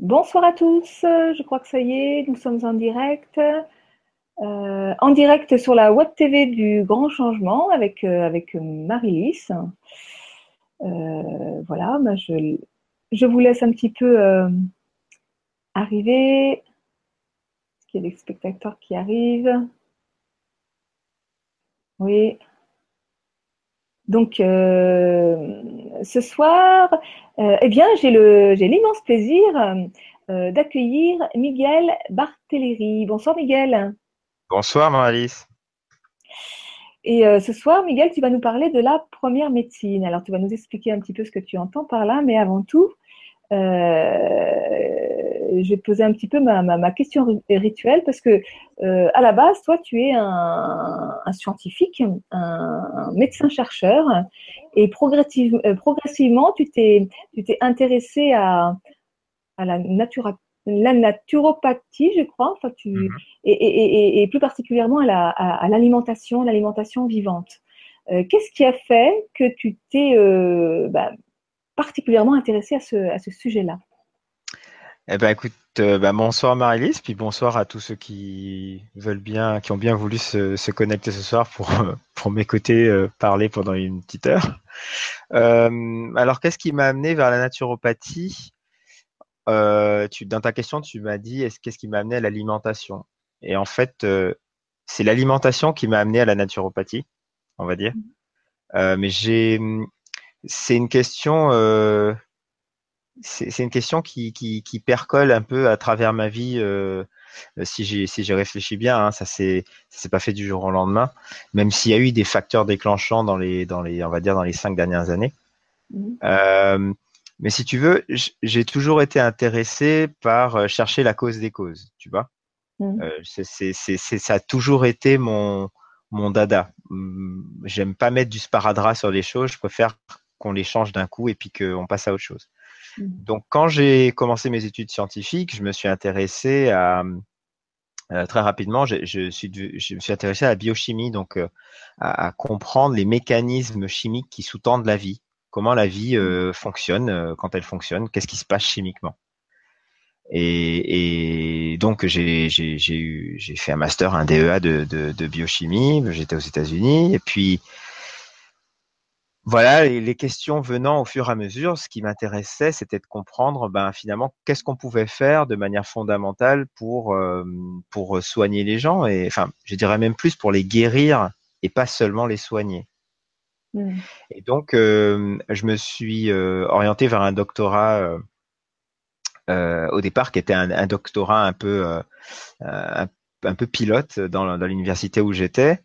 Bonsoir à tous, je crois que ça y est, nous sommes en direct. Euh, en direct sur la web TV du Grand Changement avec, euh, Marie-Lys. Euh, voilà, bah, je, je, vous laisse un petit peu arriver. Est-ce qu'il y a des spectateurs qui arrivent? Oui. Donc, ce soir, eh bien, j'ai l'immense plaisir d'accueillir Miguel Bartelleri. Bonsoir Miguel. Bonsoir Marie-Alice. Et euh, ce soir, Miguel, tu vas nous parler de la première médecine. Alors, tu vas nous expliquer un petit peu ce que tu entends par là, mais avant tout, euh, je vais te poser un petit peu ma, question rituelle parce que euh, à la base, toi, tu es un, scientifique, un, médecin-chercheur, et progressivement, tu t'es intéressé à, à la naturopathie la naturopathie, je crois, enfin, tu, mhm. et, plus particulièrement à l'alimentation, l'alimentation vivante. Euh, qu'est-ce qui a fait que tu t'es euh, bah, particulièrement intéressé à ce, sujet-là eh ben, écoute, euh, bah, bonsoir Marie-Lise, puis bonsoir à tous ceux qui veulent bien, qui ont bien voulu se, connecter ce soir pour, pour m'écouter parler pendant une petite heure. alors, qu'est-ce qui m'a amené vers la naturopathie? Euh, tu, dans ta question, tu m'as dit est-ce qu'est-ce qui m'a amené à l'alimentation? Et en fait, euh, c'est l'alimentation qui m'a amené à la naturopathie, on va dire. Euh, mais j'ai, c'est une question, c'est une question qui, qui, qui, percole un peu à travers ma vie. si j'ai si j'ai réfléchi bien, hein, ça s'est c'est pas fait du jour au lendemain, même s'il y a eu des facteurs déclenchants dans les dans les on va dire dans les cinq dernières années. Mmh. Mais si tu veux, j'ai toujours été intéressé par euh, chercher la cause des causes, tu vois. Mmh. Euh, c'est, ça a toujours été mon, mon dada. Mmh, j'aime pas mettre du sparadrap sur les choses, je préfère qu'on les change d'un coup et puis qu'on passe à autre chose. Mmh. Donc quand j'ai commencé mes études scientifiques, je me suis intéressé à euh, très rapidement, je, je, suis, je me suis intéressé à la biochimie, donc à, à, comprendre les mécanismes chimiques qui sous-tendent la vie comment la vie mmh. euh, fonctionne euh, quand elle fonctionne, qu'est-ce qui se passe chimiquement. Et, et donc j'ai j'ai fait un master, un DEA de, de, de biochimie. J'étais aux États-Unis et puis voilà les, les, questions venant au fur et à mesure. Ce qui m'intéressait, c'était de comprendre, ben finalement, qu'est-ce qu'on pouvait faire de manière fondamentale pour euh, pour soigner les gens et enfin, je dirais même plus pour les guérir et pas seulement les soigner. Mmh. Et donc, euh, je me suis euh, orienté vers un doctorat euh, au départ qui était un, doctorat un peu un, peu pilote dans, dans l'université où j'étais.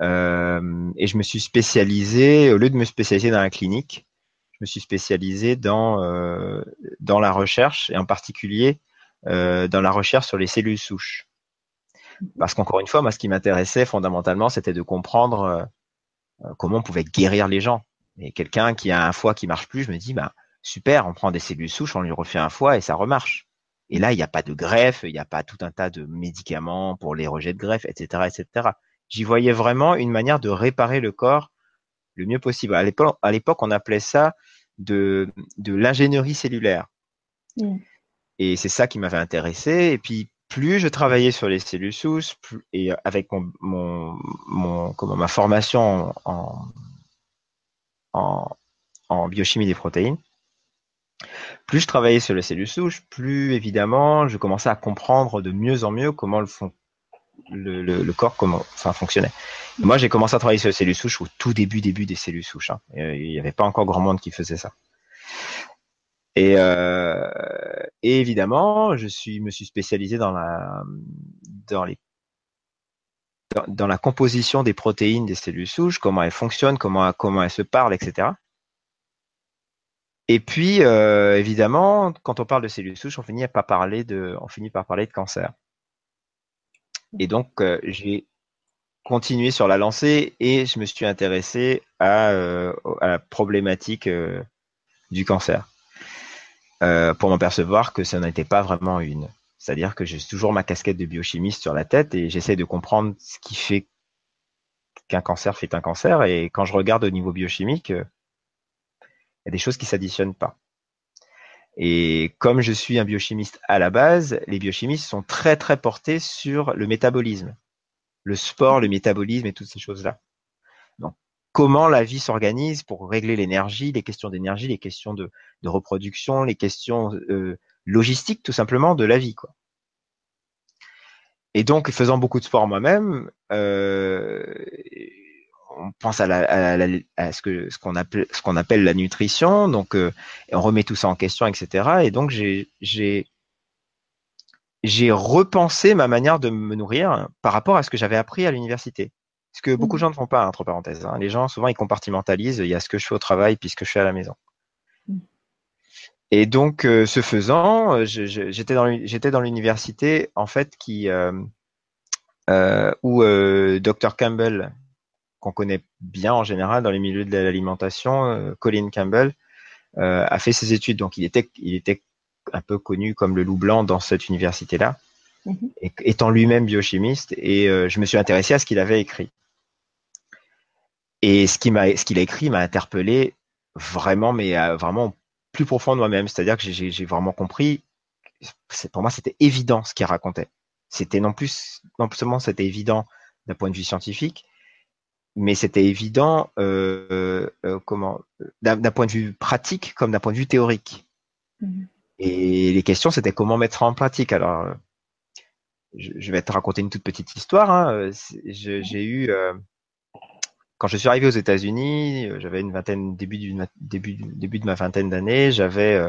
Et je me suis spécialisé, au lieu de me spécialiser dans la clinique, je me suis spécialisé dans dans la recherche et en particulier dans la recherche sur les cellules souches. Parce qu'encore une fois, moi, ce qui m'intéressait fondamentalement, c'était de comprendre euh, comment on pouvait guérir les gens. Et quelqu'un qui a un foie qui marche plus, je me dis, bah, super, on prend des cellules souches, on lui refait un foie et ça remarche. Et là, il n'y a pas de greffe, il n'y a pas tout un tas de médicaments pour les rejets de greffe, etc., etc. J'y voyais vraiment une manière de réparer le corps le mieux possible. À l'époque, on appelait ça de, de l'ingénierie cellulaire. Mm. Et c'est ça qui m'avait intéressé. Et puis, plus je travaillais sur les cellules souches, et avec mon, mon, mon comment, ma formation en, en, en, biochimie des protéines, plus je travaillais sur les cellules souches, plus évidemment je commençais à comprendre de mieux en mieux comment le, fond, le, corps comment, enfin, fonctionnait. moi, j'ai commencé à travailler sur les cellules souches au tout début, début des cellules souches. Hein. Il n'y avait pas encore grand monde qui faisait ça. Et, euh, évidemment, je me suis spécialisé dans la, dans, la composition des protéines des cellules souches, comment elles fonctionnent, comment, comment elles se parlent, etc. Et puis, euh, évidemment, quand on parle de cellules souches, on finit par parler de, on finit par parler de cancer. Et donc, euh, j'ai continué sur la lancée et je me suis intéressé à, euh, à la problématique euh, du cancer. Euh, pour m'apercevoir que ça n'était pas vraiment une. C'est-à-dire que j'ai toujours ma casquette de biochimiste sur la tête et j'essaie de comprendre ce qui fait qu'un cancer fait un cancer. Et quand je regarde au niveau biochimique, euh, il y a des choses qui s'additionnent pas. Et comme je suis un biochimiste à la base, les biochimistes sont très très portés sur le métabolisme, le sport, le métabolisme et toutes ces choses-là. Donc, comment la vie s'organise pour régler l'énergie, les questions d'énergie, les questions de, reproduction, les questions euh, logistiques tout simplement de la vie, quoi. Et donc, faisant beaucoup de sport moi-même, euh, on pense à, ce que ce qu'on appelle ce qu'on appelle la nutrition, donc euh, on remet tout ça en question, etc. Et donc j'ai j'ai j'ai repensé ma manière de me nourrir par rapport à ce que j'avais appris à l'université. Ce que beaucoup de mmh. gens ne font pas, entre parenthèses. Hein. Les gens souvent ils compartimentalisent. Il y a ce que je fais au travail puis ce que je fais à la maison. Mmh. Et donc, euh, ce faisant, euh, j'étais dans l'université en fait qui euh, où Dr Campbell qu'on connaît bien en général dans les milieux de l'alimentation, euh, Colin Campbell, euh, a fait ses études. Donc, il était, il était un peu connu comme le loup blanc dans cette université-là, mhm. étant lui-même biochimiste. Et euh, je me suis intéressé à ce qu'il avait écrit. Et ce qu'il a écrit m'a interpellé vraiment, mais vraiment plus profond de moi-même. C'est-à-dire que j'ai vraiment compris. Pour moi, c'était évident ce qu'il racontait. C'était non plus, non seulement c'était évident d'un point de vue scientifique, mais c'était évident, euh, euh, comment, d'un point de vue pratique comme d'un point de vue théorique. Mhm. Et les questions, c'était comment mettre ça en pratique. Alors, euh, je, vais te raconter une toute petite histoire. Hein. J'ai eu, quand je suis arrivé aux États-Unis, j'avais une vingtaine, début, début, début de ma vingtaine d'années, j'avais,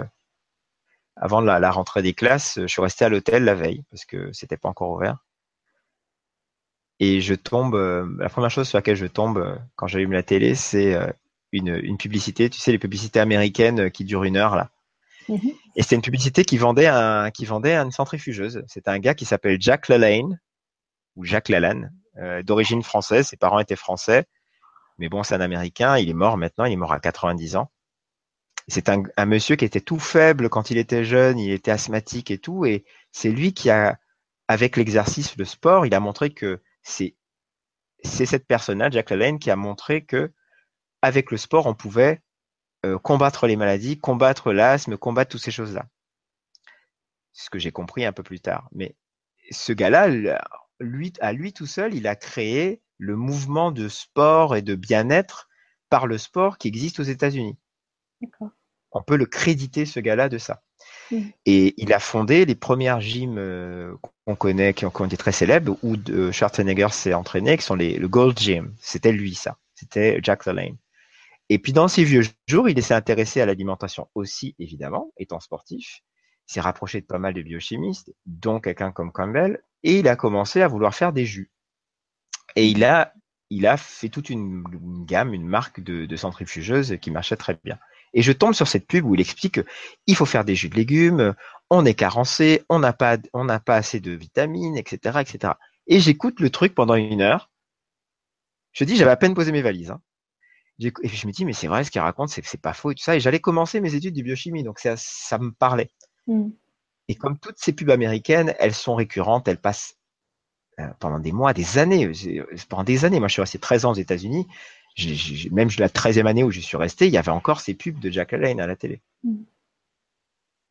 avant la, la rentrée des classes, je suis resté à l'hôtel la veille parce que c'était pas encore ouvert et je tombe. Euh, la première chose sur laquelle je tombe euh, quand j'allume la télé, c'est euh, une, une, publicité. Tu sais, les publicités américaines qui durent une heure là. Mhm. Et c'était une publicité qui vendait un, qui vendait une centrifugeuse. C'était un gars qui s'appelle Jack Lalane ou Jacques Lalanne, d'origine française. Ses parents étaient français, mais bon, c'est un Américain. Il est mort maintenant. Il est mort à 90 ans. C'est un, un, monsieur qui était tout faible quand il était jeune. Il était asthmatique et tout. Et c'est lui qui a, avec l'exercice, le sport, il a montré que c'est cette personne-là, Jack LaLanne, qui a montré que avec le sport, on pouvait euh, combattre les maladies, combattre l'asthme, combattre toutes ces choses-là. Ce que j'ai compris un peu plus tard. Mais ce gars-là, lui, à lui tout seul, il a créé le mouvement de sport et de bien-être par le sport qui existe aux États-Unis. On peut le créditer, ce gars-là, de ça. Mmh. Et il a fondé les premières gyms euh, qu'on connaît, qui ont, été très célèbres, où de, Schwarzenegger s'est entraîné, qui sont les, le Gold Gym. C'était lui, ça. C'était Jack LaLanne. Et puis dans ses vieux jours, il s'est intéressé à l'alimentation aussi, évidemment, étant sportif. Il s'est rapproché de pas mal de biochimistes, dont quelqu'un comme Campbell, et il a commencé à vouloir faire des jus. Et il a, il a fait toute une, gamme, une marque de, de centrifugeuses qui marchait très bien. Et je tombe sur cette pub où il explique qu'il faut faire des jus de légumes, on est carencé, on n'a pas, on n'a pas assez de vitamines, etc., etc. Et j'écoute le truc pendant une heure. Je dis, j'avais à peine posé mes valises. Hein. Et je me dis, mais c'est vrai, ce qu'il raconte, c'est, c'est pas faux et tout ça. Et j'allais commencer mes études de biochimie, donc ça, ça me parlait. Mm. Et comme toutes ces pubs américaines, elles sont récurrentes, elles passent euh, pendant des mois, des années, euh, pendant des années. Moi, je suis resté 13 ans aux États-Unis même la 13e année où je suis resté, il y avait encore ces pubs de Jack Lane à la télé. Mm.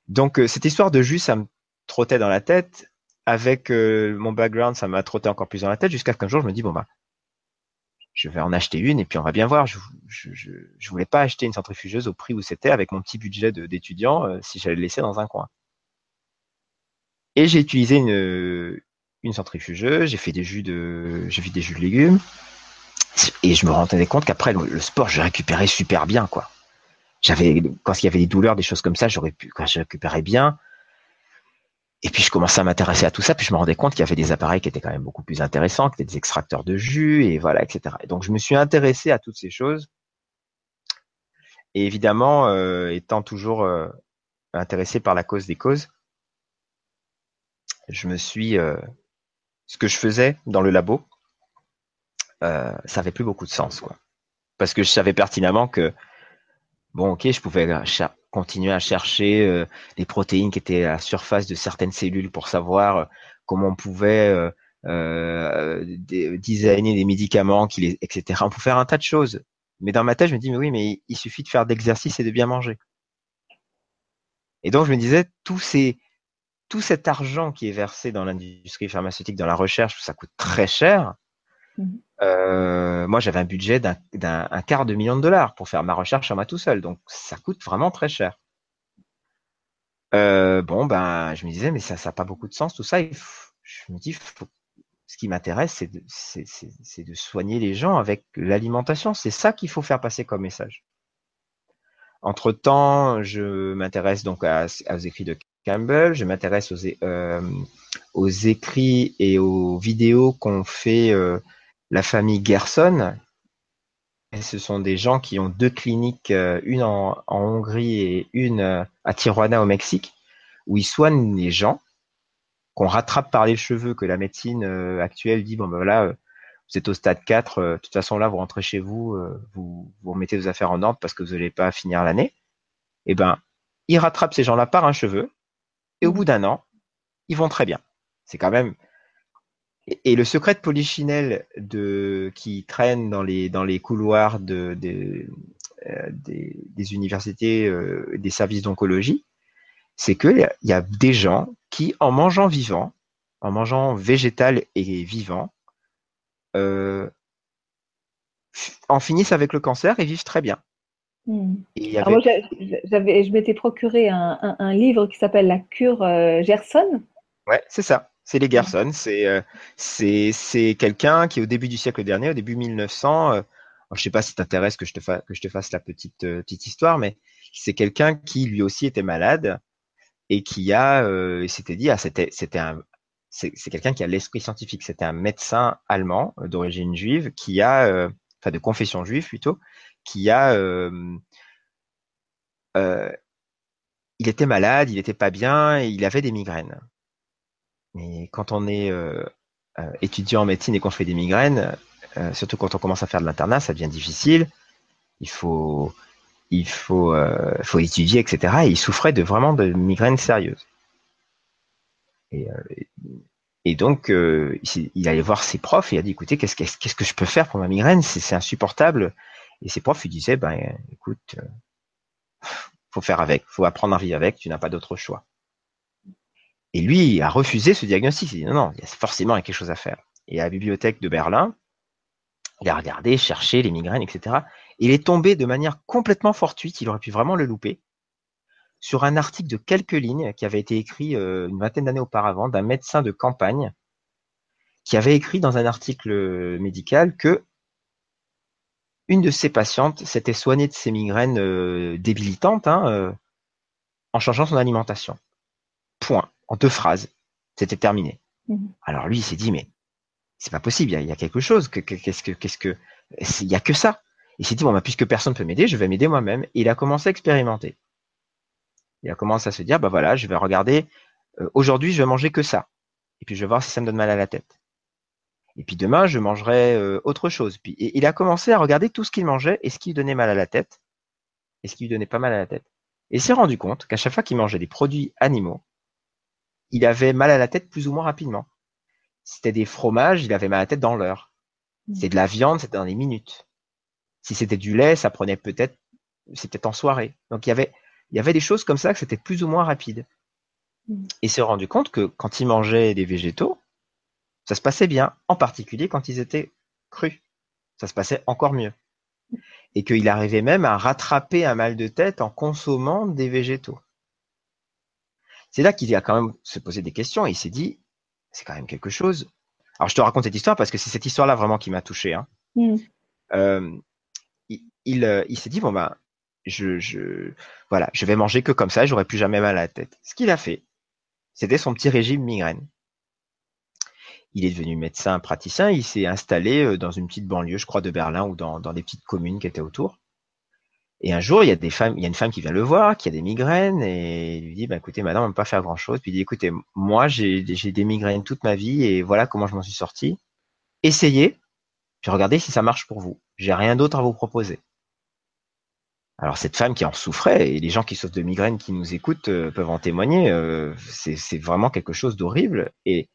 Donc euh, cette histoire de jus, ça me trottait dans la tête. Avec euh, mon background, ça m'a trotté encore plus dans la tête jusqu'à qu'un jour je me dis bon bah je vais en acheter une et puis on va bien voir. Je, je, je, voulais pas acheter une centrifugeuse au prix où c'était avec mon petit budget d'étudiant euh, si j'allais le laisser dans un coin. Et j'ai utilisé une, une centrifugeuse, j'ai fait des jus de j'ai fait des jus de légumes et je me rendais compte qu'après le, sport, je récupérais super bien, quoi. J'avais, quand il y avait des douleurs, des choses comme ça, j'aurais pu, quand je récupérais bien. Et puis je commençais à m'intéresser à tout ça, puis je me rendais compte qu'il y avait des appareils qui étaient quand même beaucoup plus intéressants, qui étaient des extracteurs de jus, et voilà, etc. Et donc je me suis intéressé à toutes ces choses. Et évidemment, euh, étant toujours euh, intéressé par la cause des causes, je me suis, euh, ce que je faisais dans le labo, euh, ça avait plus beaucoup de sens, quoi. Parce que je savais pertinemment que, bon, ok, je pouvais continuer à chercher euh, les protéines qui étaient à la surface de certaines cellules pour savoir euh, comment on pouvait designer des médicaments, etc. On peut faire un tas de choses. Mais dans ma tête, je me dis, mais oui, mais il suffit de faire d'exercice et de bien manger. Et donc, je me disais, tout, cet argent qui est versé dans l'industrie pharmaceutique, dans la recherche, ça coûte très cher. Mhm. Euh, moi, j'avais un budget d'un quart de million de dollars pour faire ma recherche à moi tout seul. Donc, ça coûte vraiment très cher. Euh, bon, ben, je me disais, mais ça n'a pas beaucoup de sens, tout ça. je me dis, ce qui m'intéresse, c'est de, soigner les gens avec l'alimentation. C'est ça qu'il faut faire passer comme message. Entre-temps, je m'intéresse donc aux écrits de Campbell, je m'intéresse aux, euh, écrits et aux vidéos qu'ont fait la famille Gerson. Ce sont des gens qui ont deux cliniques, euh, une en, Hongrie et une à Tijuana au Mexique, où ils soignent les gens qu'on rattrape par les cheveux, que la médecine actuelle dit bon ben voilà, vous êtes au stade 4, de toute façon là vous rentrez chez vous, vous, vous remettez vos affaires en ordre parce que vous n'allez pas finir l'année. Eh ben, ils rattrapent ces gens-là par un cheveu, et au bout d'un an, ils vont très bien. C'est quand même. Et, le secret de Polichinelle de, qui traîne dans les, dans les couloirs de, euh, des, des, universités, euh, des services d'oncologie, c'est qu'il y a des gens qui, en mangeant vivant, en mangeant végétal et vivant, euh, en finissent avec le cancer et vivent très bien. Moi, j'avais, je m'étais procuré un, un, livre qui s'appelle La cure Gerson. Ouais, c'est ça. C'est les Gerson. C'est, euh, c'est, c'est quelqu'un qui, au début du siècle dernier, au début 1900, euh, je sais pas si t'intéresse que je te que je te fasse la petite petite histoire, mais c'est quelqu'un qui lui aussi était malade et qui a, s'était dit, ah, c'était, c'était un, c'est, quelqu'un qui a l'esprit scientifique. C'était un médecin allemand d'origine juive qui a, enfin de confession juive plutôt, qui a euh, euh, il était malade, il était pas bien, et il avait des migraines. Mais quand on est euh, étudiant en médecine et qu'on fait des migraines, surtout quand on commence à faire de l'internat, ça devient difficile. Il faut, il faut, faut étudier, etc. Et il souffrait de vraiment de migraines sérieuses. Et, donc, il, allait voir ses profs et il a dit, écoutez, qu'est-ce, qu'est-ce que je peux faire pour ma migraine? C'est, insupportable. Et ses profs lui disaient, ben, écoute, euh, faut faire avec, faut apprendre à vivre avec, tu n'as pas d'autre choix. Et lui a refusé ce diagnostic. Il dit, non, non, il y a forcément quelque chose à faire. Et à la bibliothèque de Berlin, il a regardé, cherché les migraines, etc. Et il est tombé de manière complètement fortuite, il aurait pu vraiment le louper, sur un article de quelques lignes qui avait été écrit euh, une vingtaine d'années auparavant d'un médecin de campagne qui avait écrit dans un article médical que une de ses patientes s'était soignée de ses migraines euh, débilitantes hein, euh, en changeant son alimentation. Point. En deux phrases. C'était terminé. Mhm. Alors lui, il s'est dit, mais c'est pas possible, il y, a, quelque chose. Qu'est-ce que, qu'est-ce que, il y a que ça. Il s'est dit, bon, bah, puisque personne peut m'aider, je vais m'aider moi-même. Et il a commencé à expérimenter. Il a commencé à se dire, bah voilà, je vais regarder, euh, aujourd'hui, je vais manger que ça. Et puis je vais voir si ça me donne mal à la tête. Et puis demain, je mangerai euh, autre chose. Puis et il a commencé à regarder tout ce qu'il mangeait et ce qui lui donnait mal à la tête et ce qui lui donnait pas mal à la tête. Et il s'est rendu compte qu'à chaque fois qu'il mangeait des produits animaux, il avait mal à la tête plus ou moins rapidement. Si c'était des fromages, il avait mal à la tête dans l'heure. Si c'était de la viande, c'était dans les minutes. Si c'était du lait, ça prenait peut-être, c'était en soirée. Donc il y avait, il y avait des choses comme ça que c'était plus ou moins rapide. Mm. Et il s'est rendu compte que quand il mangeait des végétaux, ça se passait bien, en particulier quand ils étaient crus. Ça se passait encore mieux. Et qu'il arrivait même à rattraper un mal de tête en consommant des végétaux. C'est là qu'il a quand même se posé des questions et il s'est dit, c'est quand même quelque chose. Alors je te raconte cette histoire parce que c'est cette histoire-là vraiment qui m'a touché. Hein. Mm. Euh, il, euh, il, s'est dit bon ben je, je voilà je vais manger que comme ça, j'aurai plus jamais mal à la tête. Ce qu'il a fait, c'était son petit régime migraine il est devenu médecin praticien. Il s'est installé euh, dans une petite banlieue, je crois, de Berlin ou dans, des petites communes qui étaient autour. Et un jour, il y a une femme qui vient le voir, qui a des migraines, et il lui dit, bah, écoutez, madame, on ne peut pas faire grand chose. Puis il dit, écoutez, moi, j'ai des migraines toute ma vie, et voilà comment je m'en suis sorti. Essayez, puis regardez si ça marche pour vous. J'ai rien d'autre à vous proposer. Alors cette femme qui en souffrait, et les gens qui souffrent de migraines qui nous écoutent euh, peuvent en témoigner, euh, c'est vraiment quelque chose d'horrible. Et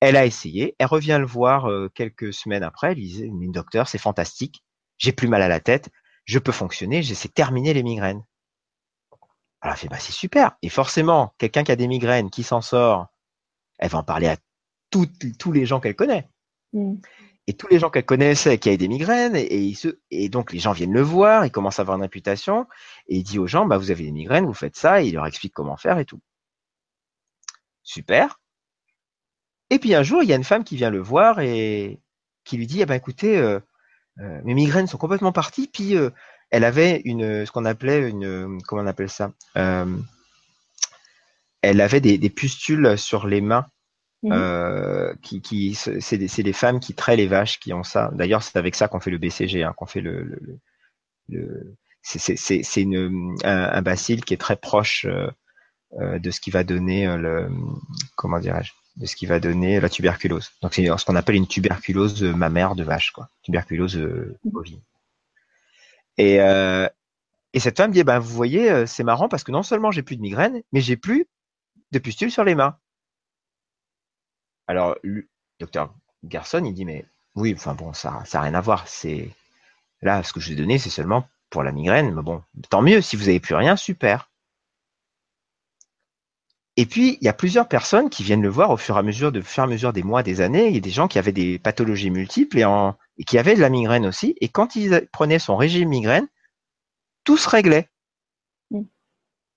elle a essayé, elle revient le voir euh, quelques semaines après, elle disait, mais docteur, c'est fantastique, j'ai plus mal à la tête, je peux fonctionner, j'essaie de terminer les migraines. Alors elle fait, bah, c'est super. Et forcément, quelqu'un qui a des migraines, qui s'en sort, elle va en parler à tous les gens qu'elle connaît. Mm. Et tous les gens qu'elle connaissait qui avaient des migraines, et, et, donc les gens viennent le voir, ils commencent à avoir une réputation, et il dit aux gens, bah, vous avez des migraines, vous faites ça, et il leur explique comment faire et tout. Super. Et puis un jour, il y a une femme qui vient le voir et qui lui dit, eh ben, écoutez, euh, mes migraines sont complètement parties, puis euh, elle avait une, ce qu'on appelait une, comment on appelle ça Elle avait des, des pustules sur les mains Mmh. Euh, qui, qui c'est des, des, femmes qui traient les vaches qui ont ça. D'ailleurs, c'est avec ça qu'on fait le BCG, hein, qu'on fait le, le, le c'est un, un, bacille qui est très proche euh, euh de ce qui va donner euh, le comment dirais-je de ce qui va donner la tuberculose. Donc c'est ce qu'on appelle une tuberculose mammaire de vache, quoi, tuberculose euh, mmh. bovine. Et euh, et cette femme dit, ben vous voyez, c'est marrant parce que non seulement j'ai plus de migraine, mais j'ai plus de pustules sur les mains. Alors, le docteur Garson, il dit, mais oui, enfin bon, ça n'a rien à voir. C'est Là, ce que je vous ai donné, c'est seulement pour la migraine. Mais bon, tant mieux. Si vous n'avez plus rien, super. Et puis, il y a plusieurs personnes qui viennent le voir au fur et à mesure, de fur et à mesure des mois, des années. Il y a des gens qui avaient des pathologies multiples et, et qui avaient de la migraine aussi. Et quand ils prenaient son régime migraine, tout se réglait. Mm.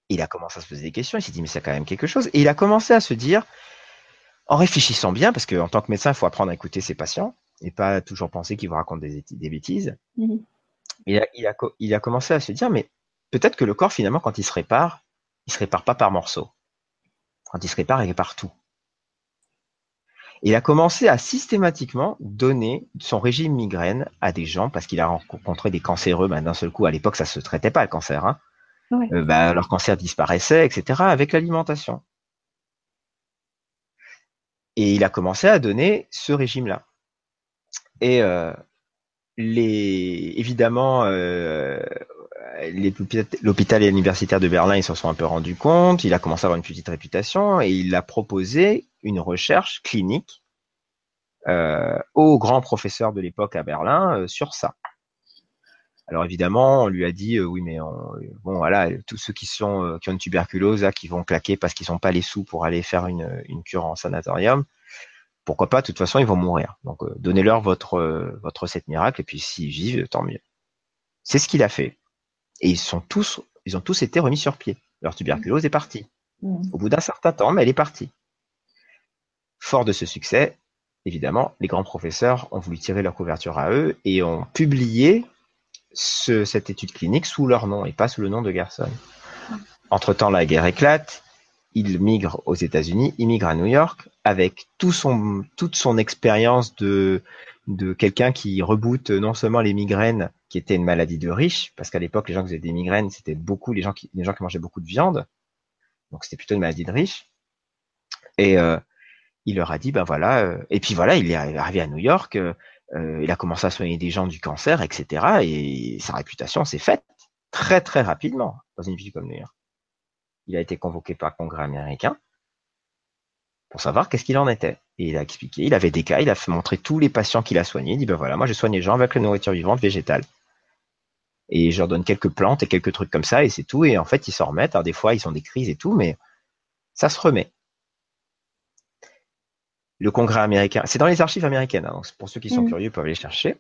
Il a commencé à se poser des questions. Il s'est dit, mais c'est quand même quelque chose. Et il a commencé à se dire, en réfléchissant bien, parce qu'en tant que médecin, il faut apprendre à écouter ses patients et pas toujours penser qu'ils vous racontent des, bêtises. Mhm. il, a, il, a, commencé à se dire, mais peut-être que le corps, finalement, quand il se répare, il se répare pas par morceaux. Quand il se répare, il répare tout. il a commencé à systématiquement donner son régime migraine à des gens parce qu'il a rencontré des cancéreux. Ben, D'un seul coup, à l'époque, ça se traitait pas le cancer. Hein. Euh, ben, leur cancer disparaissait, etc. avec l'alimentation. Et il a commencé à donner ce régime-là. Et euh, les, évidemment, euh, l'hôpital universitaire de Berlin, ils s'en sont un peu rendus compte. Il a commencé à avoir une petite réputation et il a proposé une recherche clinique euh, aux grands professeurs de l'époque à Berlin euh, sur ça. Alors évidemment, on lui a dit euh, oui, mais bon voilà, tous ceux qui euh, ont une tuberculose qui vont claquer parce qu'ils n'ont pas les sous pour aller faire une, cure en sanatorium, pourquoi pas De toute façon, ils vont mourir. Donc euh, donnez-leur votre votre recette miracle et puis s'ils vivent, tant mieux. C'est ce qu'il a fait. Et ils sont tous, ils ont tous été remis sur pied. Leur tuberculose est partie. Mmh. Au bout d'un certain temps, mais elle est partie. Fort de ce succès, évidemment, les grands professeurs ont voulu tirer leur couverture à eux et ont publié cette étude clinique sous leur nom et pas sous le nom de Gerson. Entre-temps, la guerre éclate, il migre aux États-Unis, il migre à New York avec tout son, toute son expérience de, de quelqu'un qui reboote non seulement les migraines, qui étaient une maladie de riches, parce qu'à l'époque, les gens qui faisaient des migraines, c'était beaucoup les gens qui, les gens qui mangeaient beaucoup de viande. Donc, c'était plutôt une maladie de riches. Et euh, il leur a dit, ben voilà, euh, et puis voilà, il est arrivé à New York, euh, il a commencé à soigner des gens du cancer, etc. Et sa réputation s'est faite très très rapidement dans une ville comme New York. Il a été convoqué par le Congrès américain pour savoir qu'est-ce qu'il en était. Et il a expliqué, il avait des cas, il a montré tous les patients qu'il a soignés. Il dit ben voilà, moi je soigne les gens avec la nourriture vivante végétale. Et je leur donne quelques plantes et quelques trucs comme ça et c'est tout. Et en fait, ils s'en remettent. Alors des fois, ils ont des crises et tout, mais ça se remet le Congrès américain, c'est dans les archives américaines, hein, pour ceux qui sont mm. curieux, peuvent aller chercher.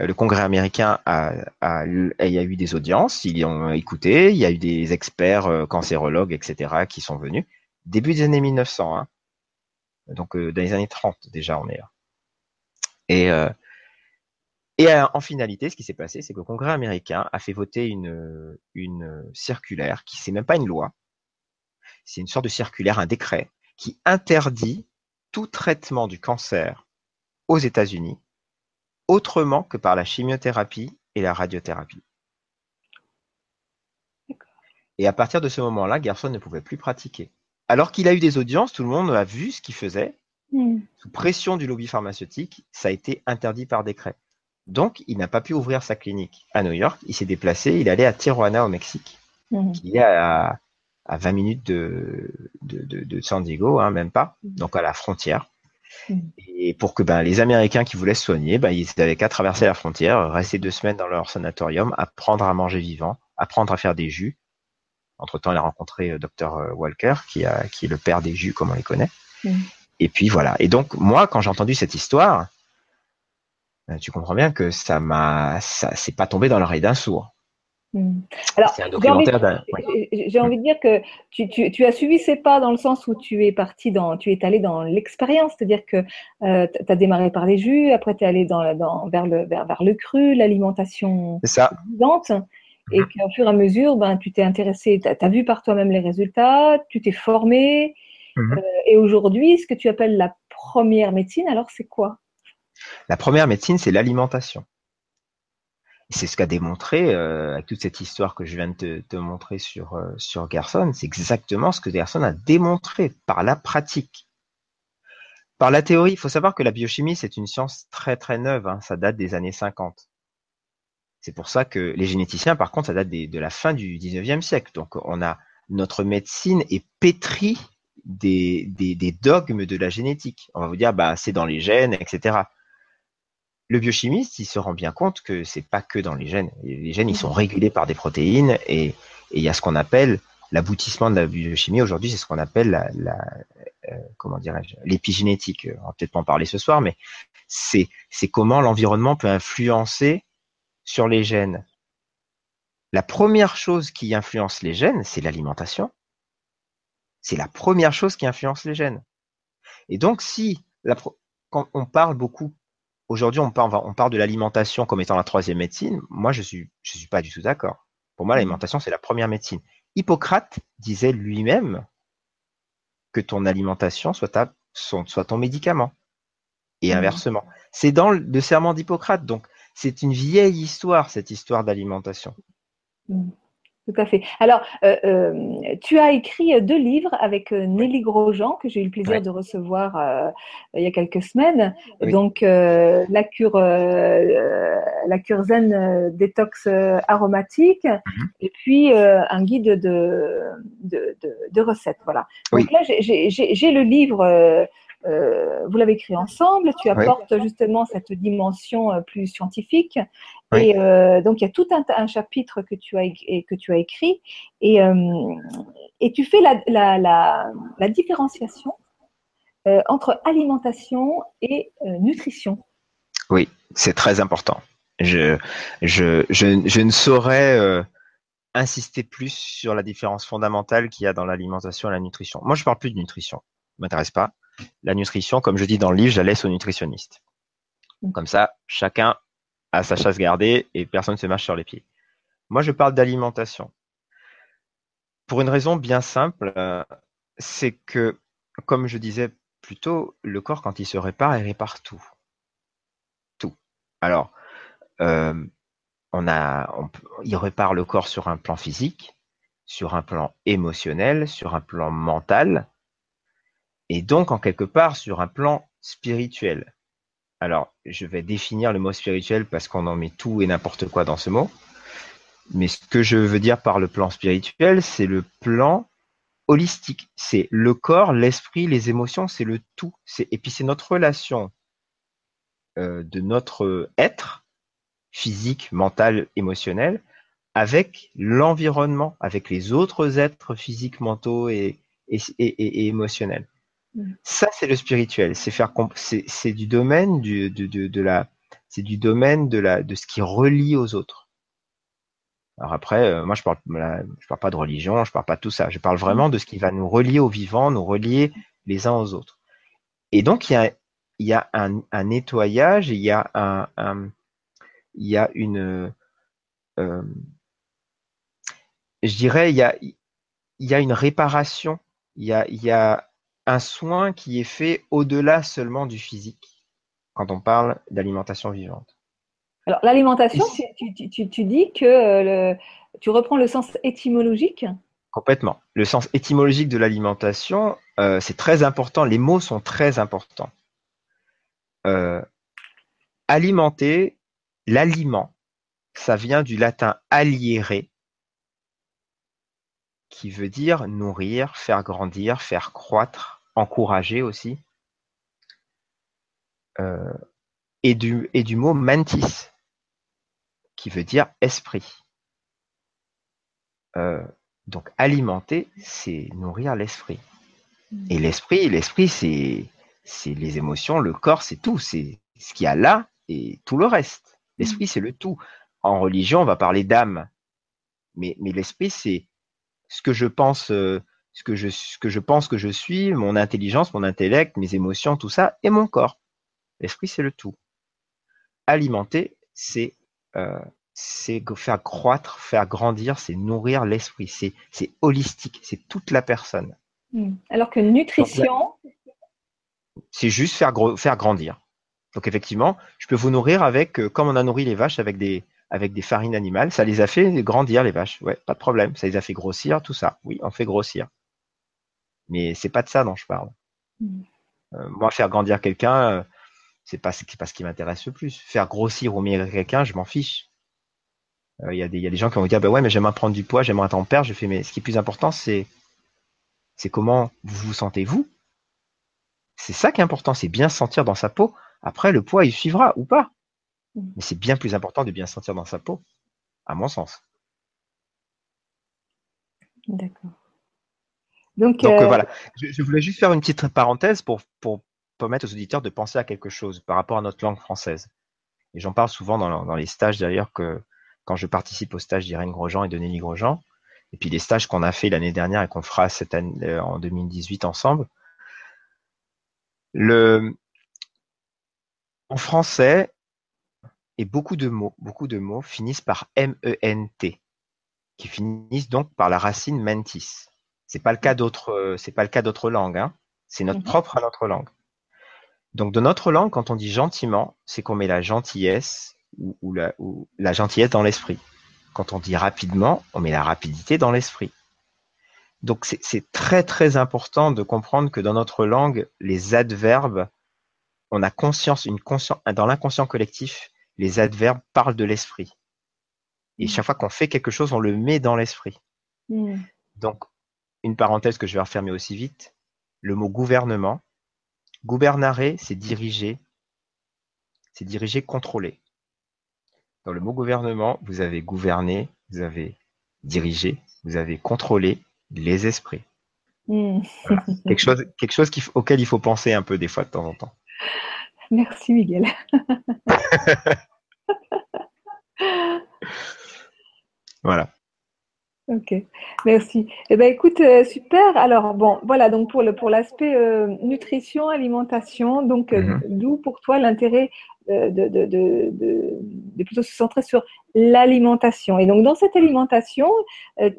Euh, le Congrès américain a, a, il y a eu des audiences, ils y ont écouté, il y a eu des experts euh, cancérologues, etc., qui sont venus. Début des années 1900, hein. donc euh, dans les années 30 déjà, on est là. Et, et en finalité, ce qui s'est passé, c'est que le Congrès américain a fait voter une, une circulaire, qui c'est même pas une loi, c'est une sorte de circulaire, un décret, qui interdit tout traitement du cancer aux États-Unis autrement que par la chimiothérapie et la radiothérapie. Et à partir de ce moment-là, Gerson ne pouvait plus pratiquer. Alors qu'il a eu des audiences, tout le monde a vu ce qu'il faisait. Hmm. Sous pression du lobby pharmaceutique, ça a été interdit par décret. Donc, il n'a pas pu ouvrir sa clinique à New York. Il s'est déplacé, il allait à Tijuana au Mexique, hmm. qui est à, à 20 minutes de, de, de, de San Diego, hein, même pas, donc à la frontière. Mm. Et pour que ben, les Américains qui voulaient se soigner, ben, ils n'avaient qu'à traverser la frontière, rester deux semaines dans leur sanatorium, apprendre à manger vivant, apprendre à faire des jus, Entre-temps, il a rencontré euh, Dr Walker, qui, a, qui est le père des jus, comme on les connaît. Mm. Et puis voilà. Et donc, moi, quand j'ai entendu cette histoire, tu comprends bien que ça m'a, ça, c'est pas tombé dans l'oreille d'un sourd. Hmm. Alors, j'ai envie, de dire que tu, as suivi ces pas dans le sens où tu es parti dans, tu es allé dans l'expérience, c'est-à-dire que euh, tu as démarré par les jus, après tu es allé dans, vers, le, vers, le cru, l'alimentation vivante, et qu'au mhm. fur et à mesure, ben, tu t'es intéressé, tu as, vu par toi-même les résultats, tu t'es formé, mhm. euh, et aujourd'hui, ce que tu appelles la première médecine, alors c'est quoi? La première médecine, c'est l'alimentation c'est ce qu'a démontré euh, avec toute cette histoire que je viens de te, montrer sur euh, sur Gerson, c'est exactement ce que Gerson a démontré par la pratique. Par la théorie, il faut savoir que la biochimie c'est une science très très neuve, hein, ça date des années 50. C'est pour ça que les généticiens, par contre, ça date de la fin du 19e siècle. Donc on a notre médecine est pétrie des dogmes de la génétique. On va vous dire, bah c'est dans les gènes, etc le biochimiste, il se rend bien compte que c'est pas que dans les gènes. Les gènes, ils sont régulés par des protéines et, il y a ce qu'on appelle l'aboutissement de la biochimie aujourd'hui, c'est ce qu'on appelle la, la euh, comment dirais-je, l'épigénétique. On va peut-être pas en parler ce soir, mais c'est c'est comment l'environnement peut influencer sur les gènes. La première chose qui influence les gènes, c'est l'alimentation. C'est la première chose qui influence les gènes. Et donc, si la, quand on parle beaucoup aujourd'hui, on parle, on parle de l'alimentation comme étant la troisième médecine. Moi, je suis, je suis pas du tout d'accord. Pour moi, mmh. l'alimentation, c'est la première médecine. Hippocrate disait lui-même que ton alimentation soit, ta, soit ton médicament. Et mmh. inversement. C'est dans le, serment d'Hippocrate. Donc, c'est une vieille histoire, cette histoire d'alimentation. Mmh. Tout à fait. Alors, euh, euh, tu as écrit deux livres avec euh, Nelly Grosjean, que j'ai eu le plaisir de recevoir il y a quelques semaines. Donc, la cure, la cure zen détox aromatique, mhm. et puis un guide de, de, de, recettes. Voilà. Donc là, j'ai le livre vous l'avez écrit ensemble, tu apportes justement cette dimension plus scientifique. Et euh, donc, il y a tout un, chapitre que tu as, que tu as écrit et, et tu fais la, la, la, différenciation entre alimentation et nutrition. Oui, c'est très important. Je, je, je, je ne saurais insister plus sur la différence fondamentale qu'il y a dans l'alimentation et la nutrition. Moi, je parle plus de nutrition, ça m'intéresse pas la nutrition, comme je dis dans le livre, je la laisse aux nutritionnistes. Comme ça, chacun a sa chasse gardée et personne ne se marche sur les pieds. Moi, je parle d'alimentation. Pour une raison bien simple, euh, c'est que, comme je disais plus tôt, le corps, quand il se répare, il répare tout. Tout. Alors, euh, on a, il répare le corps sur un plan physique, sur un plan émotionnel, sur un plan mental, et donc en quelque part sur un plan spirituel. Alors, je vais définir le mot spirituel parce qu'on en met tout et n'importe quoi dans ce mot. Mais ce que je veux dire par le plan spirituel, c'est le plan holistique. C'est le corps, l'esprit, les émotions, c'est le tout. Et puis c'est notre relation euh, de notre être physique, mental, émotionnel, avec l'environnement, avec les autres êtres physiques, mentaux et, et émotionnels. Ça, c'est le spirituel. C'est faire, c'est du domaine du, de, de, de la, c'est du domaine de la, de ce qui relie aux autres. Alors après, euh, moi, je parle, je parle pas de religion, je parle pas de tout ça. Je parle vraiment de ce qui va nous relier aux vivants, nous relier les uns aux autres. Et donc, il y a, il y a un, un nettoyage, il y a un, un il y a une, euh, je dirais, il y a, il y a une réparation. Il y a, il y a un soin qui est fait au-delà seulement du physique quand on parle d'alimentation vivante. Alors l'alimentation, tu, dis que euh, tu reprends le sens étymologique? Complètement. Le sens étymologique de l'alimentation, euh, c'est très important. Les mots sont très importants. Euh, alimenter, l'aliment, ça vient du latin aliere, qui veut dire nourrir, faire grandir, faire croître encourager aussi. Euh, et, du, et du mot mantis, qui veut dire esprit. Euh, Donc alimenter, c'est nourrir l'esprit. Mm. Et l'esprit, l'esprit, c'est c'est les émotions, le corps, c'est tout. C'est ce qu'il y a là et tout le reste. L'esprit, c'est le tout. En religion, on va parler d'âme. Mais, mais l'esprit, c'est ce que je pense, euh, ce que je, ce que je pense que je suis, mon intelligence, mon intellect, mes émotions, tout ça, et mon corps. L'esprit, c'est le tout. Alimenter, c'est euh, faire croître, faire grandir, c'est nourrir l'esprit. C'est c'est holistique, c'est toute la personne. Mm. Alors que nutrition, C'est juste faire grandir. Donc effectivement, je peux vous nourrir avec, euh, comme on a nourri les vaches avec des, avec des farines animales, ça les a fait grandir les vaches. Ouais, pas de problème. Ça les a fait grossir, tout ça. Oui, on fait grossir. Mais c'est pas de ça dont je parle. Mm. Euh, moi, faire grandir quelqu'un, euh, c'est pas, pas ce qui m'intéresse le plus. Faire grossir ou maigrir quelqu'un, je m'en fiche. Euh, Il y, a des- il y a des gens qui vont me dire, bah ouais, mais j'aimerais prendre du poids, j'aimerais être en perte. Je fais, mais ce qui est plus important, c'est, c'est comment vous vous sentez vous. C'est ça qui est important, c'est bien se sentir dans sa peau. Après, le poids, il suivra ou pas. Mm. Mais c'est bien plus important de bien se sentir dans sa peau, à mon sens. d'accord. Donc, Donc euh, euh, voilà, je, je voulais juste faire une petite parenthèse pour, pour permettre aux auditeurs de penser à quelque chose par rapport à notre langue française. Et j'en parle souvent dans, dans les stages d'ailleurs que quand je participe au stage d'Irène Grosjean et de Nelly Grosjean, et puis les stages qu'on a fait l'année dernière et qu'on fera cette année, euh, en 2018 ensemble. Le, en français, et beaucoup de mots, beaucoup de mots finissent par M-E-N-T, qui finissent donc par la racine mentis. C'est pas le cas d'autres, euh, c'est pas le cas d'autres langues, hein. C'est notre Mhm. propre à notre langue. Donc, de notre langue, quand on dit gentiment, c'est qu'on met la gentillesse ou, ou la, ou la gentillesse dans l'esprit. Quand on dit rapidement, on met la rapidité dans l'esprit. Donc, c'est- très, très important de comprendre que dans notre langue, les adverbes, on a conscience, une conscience, dans l'inconscient collectif, les adverbes parlent de l'esprit. Et Mhm. chaque fois qu'on fait quelque chose, on le met dans l'esprit. mm, Donc, une parenthèse que je vais refermer aussi vite, le mot gouvernement. Gouvernare, c'est diriger, c'est diriger, contrôler. Dans le mot gouvernement, vous avez gouverné, vous avez dirigé, vous avez contrôlé les esprits. mm. Quelque chose, quelque chose auquel il faut penser un peu des fois de temps en temps. Merci Miguel. Voilà. Ok, merci. Eh ben écoute, euh, super. Alors bon, voilà donc pour le pour l'aspect euh, nutrition, alimentation, donc euh, Mhm. d'où pour toi l'intérêt euh, de, de, de, de, de plutôt se centrer sur l'alimentation. Et donc dans cette alimentation,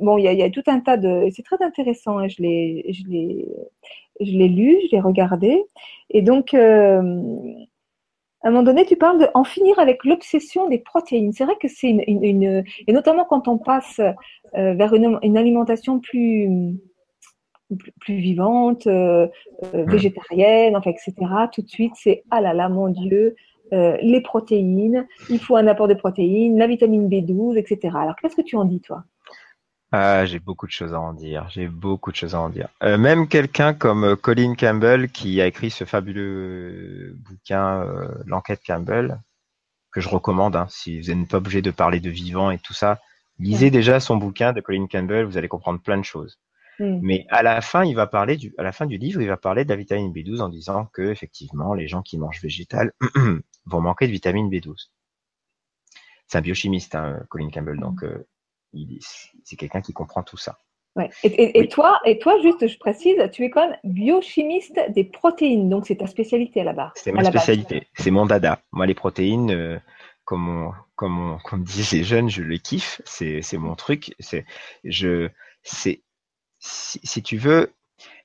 bon, il y a, y a tout un tas de, c'est très intéressant. hein, je l'ai je l'ai je l'ai lu, je l'ai regardé, et donc euh, à un moment donné, tu parles de en finir avec l'obsession des protéines. C'est vrai que c'est une, une, une- et notamment quand on passe euh, vers une, une alimentation plus, plus, plus vivante, euh, euh, Mm. végétarienne, enfin, etc. Tout de suite, c'est ah là là, mon Dieu, les protéines, il faut un apport de protéines, la vitamine B12, etc. Alors, qu'est-ce que tu en dis, toi? Ah, j'ai beaucoup de choses à en dire. J'ai beaucoup de choses à en dire. Euh, même quelqu'un comme euh, Colin Campbell, qui a écrit ce fabuleux bouquin, euh, L'enquête Campbell, que je recommande, hein, si vous n'êtes pas obligé de parler de vivant et tout ça, lisez déjà son bouquin de Colin Campbell, vous allez comprendre plein de choses. Hmm. Mais à la fin, il va parler du, à la fin du livre, il va parler de la vitamine B12 en disant que effectivement, les gens qui mangent végétal vont manquer de vitamine B12. C'est un biochimiste, hein, Colin Campbell, donc euh, il- c'est quelqu'un qui comprend tout ça. Ouais. Et, et- et Oui. toi, et toi, juste, je précise, tu es quand même biochimiste des protéines, donc c'est ta spécialité à la base. C'est ma spécialité, c'est mon dada. Moi, les protéines, euh, comme on, comme on, comme disent les jeunes, je les kiffe. C'est, mon truc. C'est, je, si, si tu veux,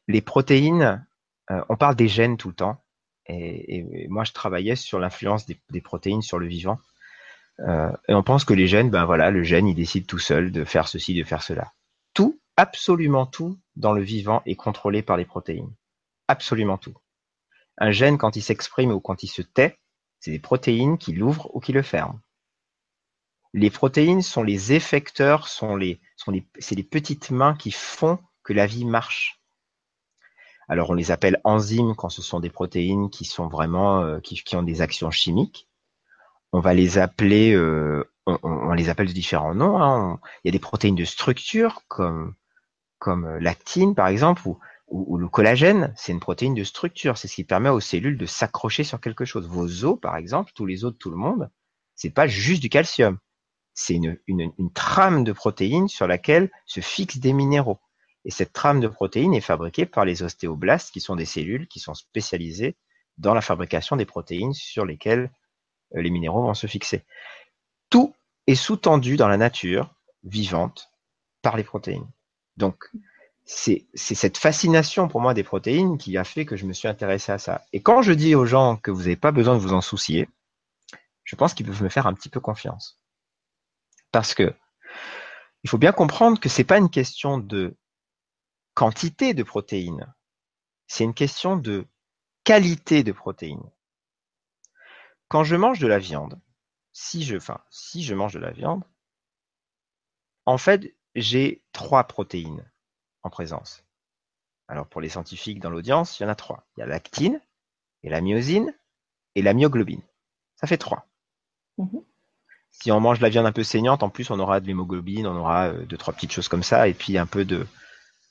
les protéines, euh, on parle des gènes tout le temps. Et, et- et moi, je travaillais sur l'influence des, des protéines sur le vivant. Euh, et on pense que les gènes, ben voilà, le gène, il décide tout seul de faire ceci, de faire cela. Tout, absolument tout dans le vivant est contrôlé par les protéines. Absolument tout. Un gène, quand il s'exprime ou quand il se tait, c'est des protéines qui l'ouvrent ou qui le ferment. Les protéines sont les effecteurs, sont sont les, c'est les petites mains qui font que la vie marche. Alors on les appelle enzymes quand ce sont des protéines qui sont vraiment euh, qui ont des actions chimiques. On va les appeler, euh, on, les appelle de différents noms. hein. Il y a des protéines de structure comme comme l'actine par exemple, ou, ou, le collagène, c'est une protéine de structure, c'est ce qui permet aux cellules de s'accrocher sur quelque chose. Vos os, par exemple, tous les os de tout le monde, c'est pas juste du calcium, c'est une, une, une trame de protéines sur laquelle se fixent des minéraux. Et cette trame de protéines est fabriquée par les ostéoblastes, qui sont des cellules qui sont spécialisées dans la fabrication des protéines sur lesquelles euh, les minéraux vont se fixer. Tout est sous-tendu dans la nature vivante par les protéines. Donc, c'est cette fascination pour moi des protéines qui a fait que je me suis intéressé à ça. Et quand je dis aux gens que vous n'avez pas besoin de vous en soucier, je pense qu'ils peuvent me faire un petit peu confiance. Parce que il faut bien comprendre que c'est pas une question de quantité de protéines, c'est une question de qualité de protéines. Quand je mange de la viande, si je, enfin, si je mange de la viande, en fait, j'ai trois protéines en présence. Alors pour les scientifiques dans l'audience, il y en a trois. Il y a l'actine, et la myosine et la myoglobine. Ça fait trois. Mhm. Si on mange de la viande un peu saignante, en plus on aura de l'hémoglobine, on aura euh, deux trois petites choses comme ça, et puis un peu de,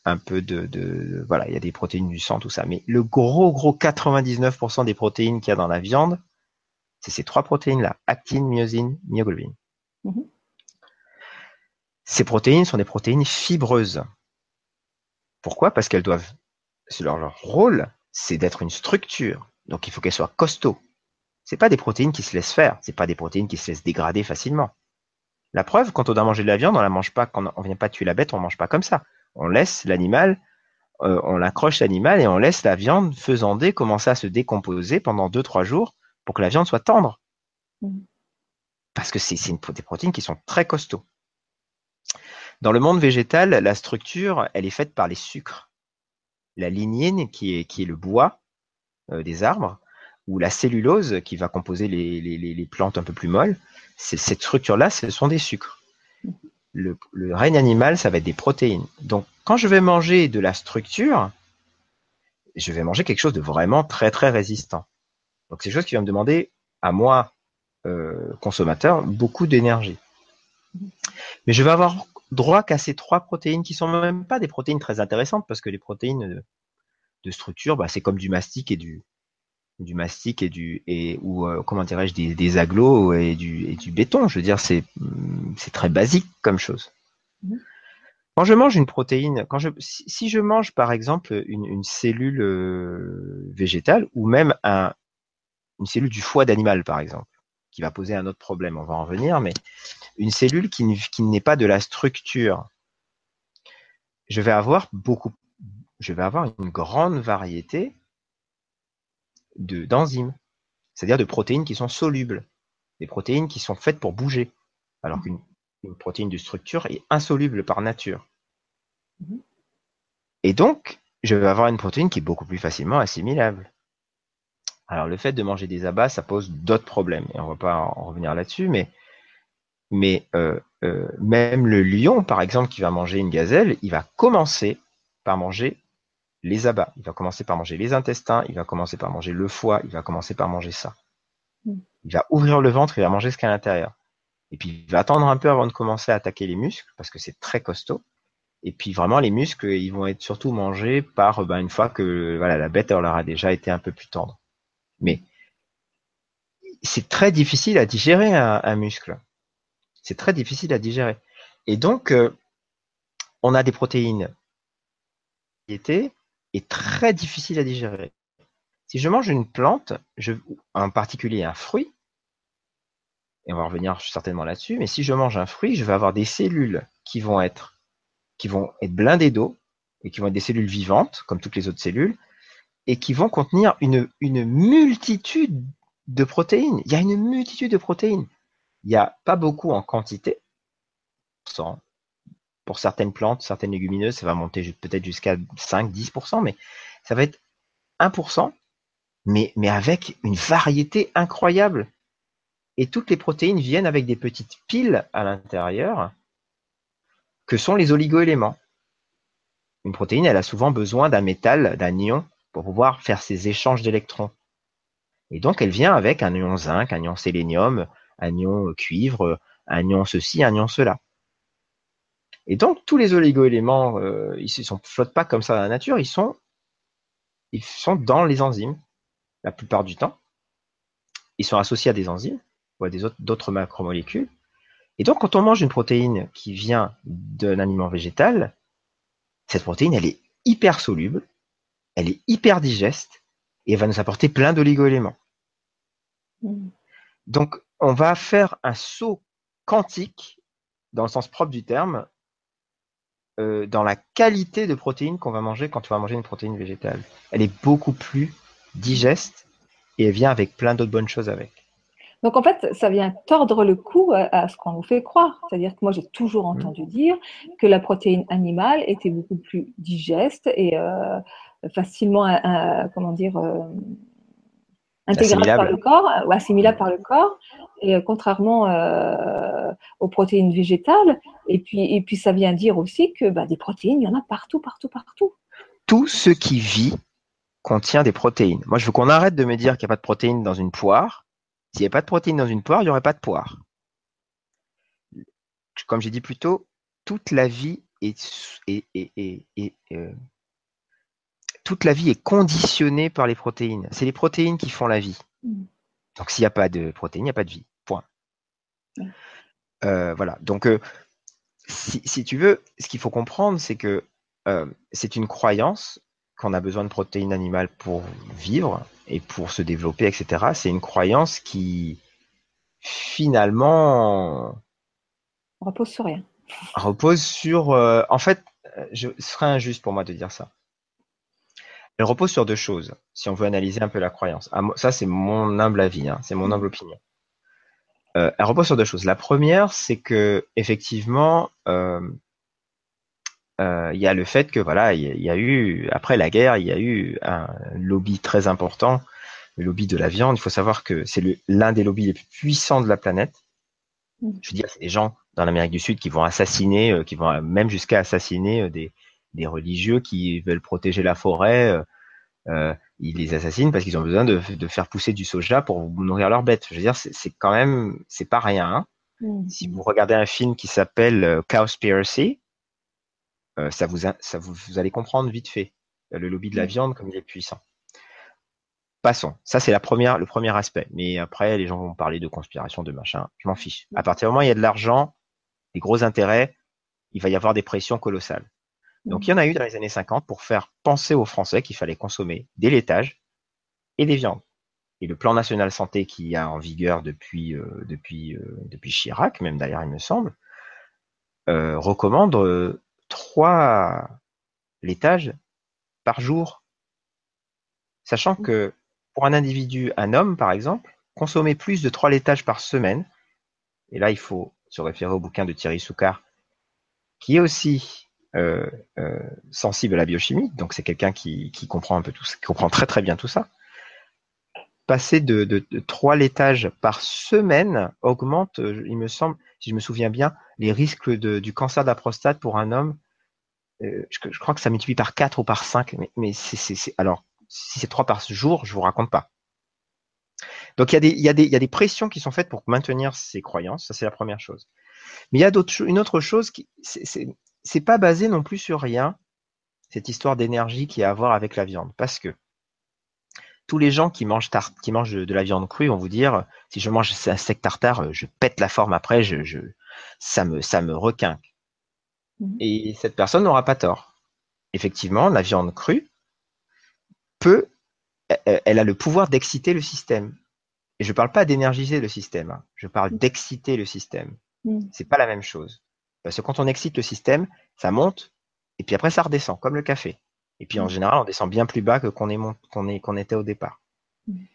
un peu de, de, voilà, il y a des protéines du sang, tout ça. Mais le gros gros 99% des protéines qu'il y a dans la viande, c'est ces trois protéines-là actine, myosine, myoglobine. Mhm. Ces protéines sont des protéines fibreuses. Pourquoi? Parce qu'elles doivent, leur, leur rôle, c'est d'être une structure. Donc il faut qu'elles soient costauds. C'est pas des protéines qui se laissent faire, c'est pas des protéines qui se laissent dégrader facilement. La preuve, quand on doit manger de la viande, on la mange pas, quand on vient pas tuer la bête, on mange pas comme ça. On laisse l'animal, euh, on l'accroche l'animal et on laisse la viande faisander commencer à se décomposer pendant 2-3 jours pour que la viande soit tendre. Mm. Parce que c'est des protéines qui sont très costauds. Dans le monde végétal, la structure, elle est faite par les sucres. La lignine, qui est, qui est le bois euh, des arbres, ou la cellulose, qui va composer les, les plantes un peu plus molles, cette structure-là, ce sont des sucres. Le, le, règne animal, ça va être des protéines. Donc, quand je vais manger de la structure, je vais manger quelque chose de vraiment très très résistant. Donc c'est quelque chose qui va me demander à moi, euh, consommateur, beaucoup d'énergie. Mais je vais avoir droit qu'à ces trois protéines qui sont même pas des protéines très intéressantes parce que les protéines de, structure, bah, c'est comme du mastic et du du mastic et du et ou euh, comment dirais-je des, des aglos et du et du béton. Je veux dire, c'est c'est très basique comme chose. Mmh. Quand je mange une protéine, quand je si, je mange par exemple une, une cellule euh, végétale ou même un une cellule du foie d'animal, par exemple, qui va poser un autre problème, on va en venir, mais une cellule qui, n'est pas de la structure, je vais avoir beaucoup, je vais avoir une grande variété de, d'enzymes, c'est-à-dire de protéines qui sont solubles, des protéines qui sont faites pour bouger, alors qu'une protéine de structure est insoluble par nature. Mhm. Et donc, je vais avoir une protéine qui est beaucoup plus facilement assimilable. Alors le fait de manger des abats, ça pose d'autres problèmes, et on va pas en revenir là-dessus, mais, mais euh, euh, même le lion, par exemple, qui va manger une gazelle, il va commencer par manger les abats. Il va commencer par manger les intestins, il va commencer par manger le foie, il va commencer par manger ça. Mm. Il va ouvrir le ventre, il va manger ce qu'il y a à l'intérieur. Et puis il va attendre un peu avant de commencer à attaquer les muscles, parce que c'est très costaud. Et puis vraiment les muscles, ils vont être surtout mangés par ben, une fois que voilà la bête leur a déjà été un peu plus tendre. Mais c'est très difficile à digérer un, muscle. C'est très difficile à digérer. Et donc, euh, on a des protéines qui étaient et très difficiles à digérer. Si je mange une plante, en particulier un fruit, et on va revenir certainement là-dessus, mais si je mange un fruit, je vais avoir des cellules qui vont être, qui vont être blindées d'eau et qui vont être des cellules vivantes, comme toutes les autres cellules, et qui vont contenir une, une multitude de protéines. Il y a une multitude de protéines. Il n'y a pas beaucoup en quantité. Pour certaines plantes, certaines légumineuses, ça va monter peut-être jusqu'à 5-10%, mais ça va être 1%, mais, mais avec une variété incroyable. Et toutes les protéines viennent avec des petites piles à l'intérieur que sont les oligoéléments. Une protéine, elle a souvent besoin d'un métal, d'un ion pour pouvoir faire ces échanges d'électrons. Et donc, elle vient avec un ion zinc, un ion sélénium, un ion cuivre, un ion ceci, un ion cela. Et donc, tous les oligo-éléments, euh, ils ne flottent pas comme ça dans la nature, ils sont, ils sont dans les enzymes, la plupart du temps. Ils sont associés à des enzymes ou à d'autres macromolécules. Et donc, quand on mange une protéine qui vient d'un aliment végétal, cette protéine, elle est hyper soluble, elle est hyper digeste, et elle va nous apporter plein d'oligo-éléments. Mm. Donc, on va faire un saut quantique, dans le sens propre du terme, euh, dans la qualité de protéines qu'on va manger quand on va manger une protéine végétale. Elle est beaucoup plus digeste et elle vient avec plein d'autres bonnes choses avec. Donc en fait, ça vient tordre le cou à, ce qu'on nous fait croire. C'est-à-dire que moi, j'ai toujours mmh. entendu dire que la protéine animale était beaucoup plus digeste et euh, facilement, euh, comment dire, intégrable par le corps ou assimilable par le corps, et euh, contrairement euh, aux protéines végétales. Et puis, et puis, ça vient dire aussi que bah, des protéines, il y en a partout, partout, partout. Tout ce qui vit contient des protéines. Moi, je veux qu'on arrête de me dire qu'il n'y a pas de protéines dans une poire. S'il n'y avait pas de protéines dans une poire, il n'y aurait pas de poire. Comme j'ai dit plus tôt, toute la vie est, est, est, est euh, toute la vie est conditionnée par les protéines. C'est les protéines qui font la vie. Mm. Donc s'il n'y a pas de protéines, il n'y a pas de vie. Point. Euh, voilà. Donc euh, si, tu veux, ce qu'il faut comprendre, c'est que euh, c'est une croyance qu'on a besoin de protéines animales pour vivre et pour se développer, etc. C'est une croyance qui finalement repose sur rien. Repose sur. en fait, je, ce serait injuste pour moi de dire ça. Elle repose sur deux choses, si on veut analyser un peu la croyance. Ça, c'est mon humble avis, hein, c'est mon humble opinion. Euh, elle repose sur deux choses. La première, c'est que effectivement, euh, euh, il y a le fait que voilà, il y, a eu après la guerre, il y a eu un lobby très important, le lobby de la viande. Il faut savoir que c'est l'un des lobbies les plus puissants de la planète. Mmh. Je veux dire, c'est des gens dans l'Amérique du Sud qui vont assassiner, qui vont même jusqu'à assassiner des, des religieux qui veulent protéger la forêt, euh, euh, ils les assassinent parce qu'ils ont besoin de, faire pousser du soja pour nourrir leurs bêtes. Je veux dire, c'est quand même, c'est pas rien. Hein. Mm. Si vous regardez un film qui s'appelle euh, Cowspiracy, ça, vous, ça vous, vous allez comprendre vite fait le lobby de la mm. viande comme il est puissant. Passons. Ça, c'est la première, le premier aspect. Mais après, les gens vont parler de conspiration, de machin. Je m'en fiche. À partir du moment où il y a de l'argent, des gros intérêts, il va y avoir des pressions colossales. Donc, il y en a eu dans les années 50 pour faire penser aux Français qu'il fallait consommer des laitages et des viandes. Et le plan national santé qui est en vigueur depuis, euh, depuis, euh, depuis Chirac, même d'ailleurs, il me semble, euh, recommande trois laitages par jour. Sachant que pour un individu, un homme par exemple, consommer plus de trois laitages par semaine, et là il faut se référer au bouquin de Thierry Soucard, qui est aussi euh, euh, sensible à la biochimie, donc c'est quelqu'un qui, comprend un peu tout ça, qui comprend très très bien tout ça. Passer de, de, trois laitages par semaine augmente, euh, il me semble, si je me souviens bien, les risques de, du cancer de la prostate pour un homme. je, crois que ça multiplie par 4 ou par 5, mais, mais alors, si c'est trois par jour, je vous raconte pas. Donc il y, a des, il, y a des, il y a des pressions qui sont faites pour maintenir ces croyances, ça c'est la première chose. Mais il y a une autre chose qui, c'est, c'est pas basé non plus sur rien, cette histoire d'énergie qui a à voir avec la viande. Parce que tous les gens qui mangent, qui mangent de la viande crue vont vous dire si je mange un steak tartare, je pète la forme après, je, ça, me, ça me requinque. Mmh. Et cette personne n'aura pas tort. Effectivement, la viande crue peut, elle a le pouvoir d'exciter le système. Et je ne parle pas d'énergiser le système, hein. je parle mmh. d'exciter le système. Mmh. C'est pas la même chose. Parce que quand on excite le système, ça monte, et puis après ça redescend, comme le café. Et puis en mmh. général, on descend bien plus bas que qu'on qu'on était au départ. Mmh.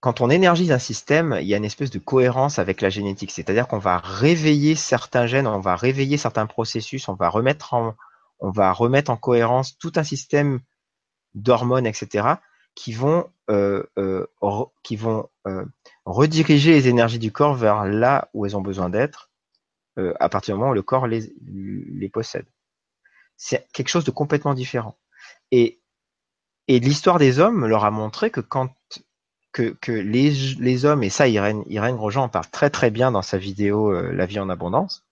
Quand on énergise un système, il y a une espèce de cohérence avec la génétique. C'est-à-dire qu'on va réveiller certains gènes, on va réveiller certains processus, on va remettre en, on va remettre en cohérence tout un système d'hormones, etc., qui vont, euh, euh, qui vont euh, rediriger les énergies du corps vers là où elles ont besoin d'être euh, à partir du moment où le corps les, possède. C'est quelque chose de complètement différent. Et, l'histoire des hommes leur a montré que quand que, les, les hommes, et ça Irène, Irène Grosjean en parle très très bien dans sa vidéo euh, La vie en abondance,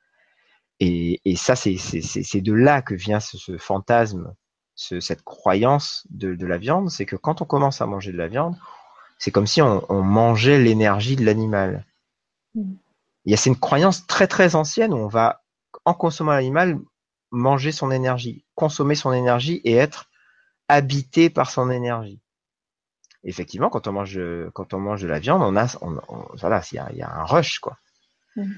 Et, et ça, c'est de là que vient ce, fantasme, ce, cette croyance de, de la viande, c'est que quand on commence à manger de la viande, c'est comme si on, on mangeait l'énergie de l'animal. Mm. Il y a c'est une croyance très très ancienne où on va, en consommant l'animal, manger son énergie, consommer son énergie et être habité par son énergie. Effectivement, quand on mange, quand on mange de la viande, on a, on, voilà, il y a, y a, un rush quoi. Mm.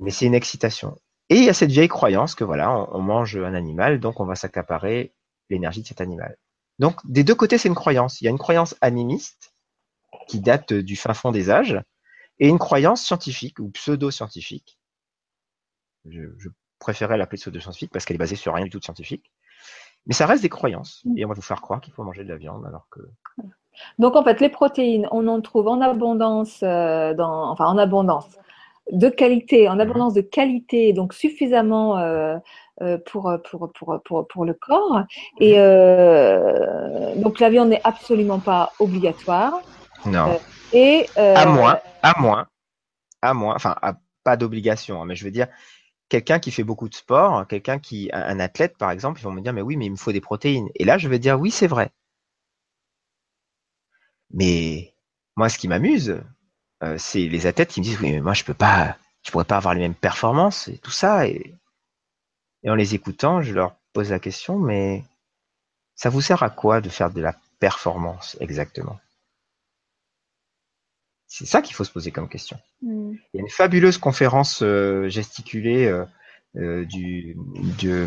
Mais c'est une excitation. Et il y a cette vieille croyance que voilà, on, mange un animal, donc on va s'accaparer l'énergie de cet animal. Donc des deux côtés, c'est une croyance. Il y a une croyance animiste qui date du fin fond des âges, et une croyance scientifique ou pseudo-scientifique. Je, je préférais l'appeler pseudo-scientifique parce qu'elle est basée sur rien du tout de scientifique. Mais ça reste des croyances. Mm. Et on va vous faire croire qu'il faut manger de la viande alors que. Donc en fait, les protéines, on en trouve en abondance, euh, dans, enfin en abondance de qualité, en abondance de qualité, donc suffisamment euh, euh, pour, pour, pour, pour, pour le corps. Et euh, donc la viande n'est absolument pas obligatoire. Non. Et à moins, à moins, à moins, enfin pas d'obligation, hein, mais je veux dire quelqu'un qui fait beaucoup de sport, quelqu'un qui, un athlète par exemple, ils vont me dire mais oui, mais il me faut des protéines. Et là, je vais dire oui, c'est vrai. Mais moi, ce qui m'amuse, euh, c'est les athlètes qui me disent oui, mais moi, je peux pas, je pourrais pas avoir les mêmes performances et tout ça. Et en les écoutant, je leur pose la question, mais ça vous sert à quoi de faire de la performance exactement? C'est ça qu'il faut se poser comme question. Mm. Il y a une fabuleuse conférence euh, gesticulée euh, euh, du, de,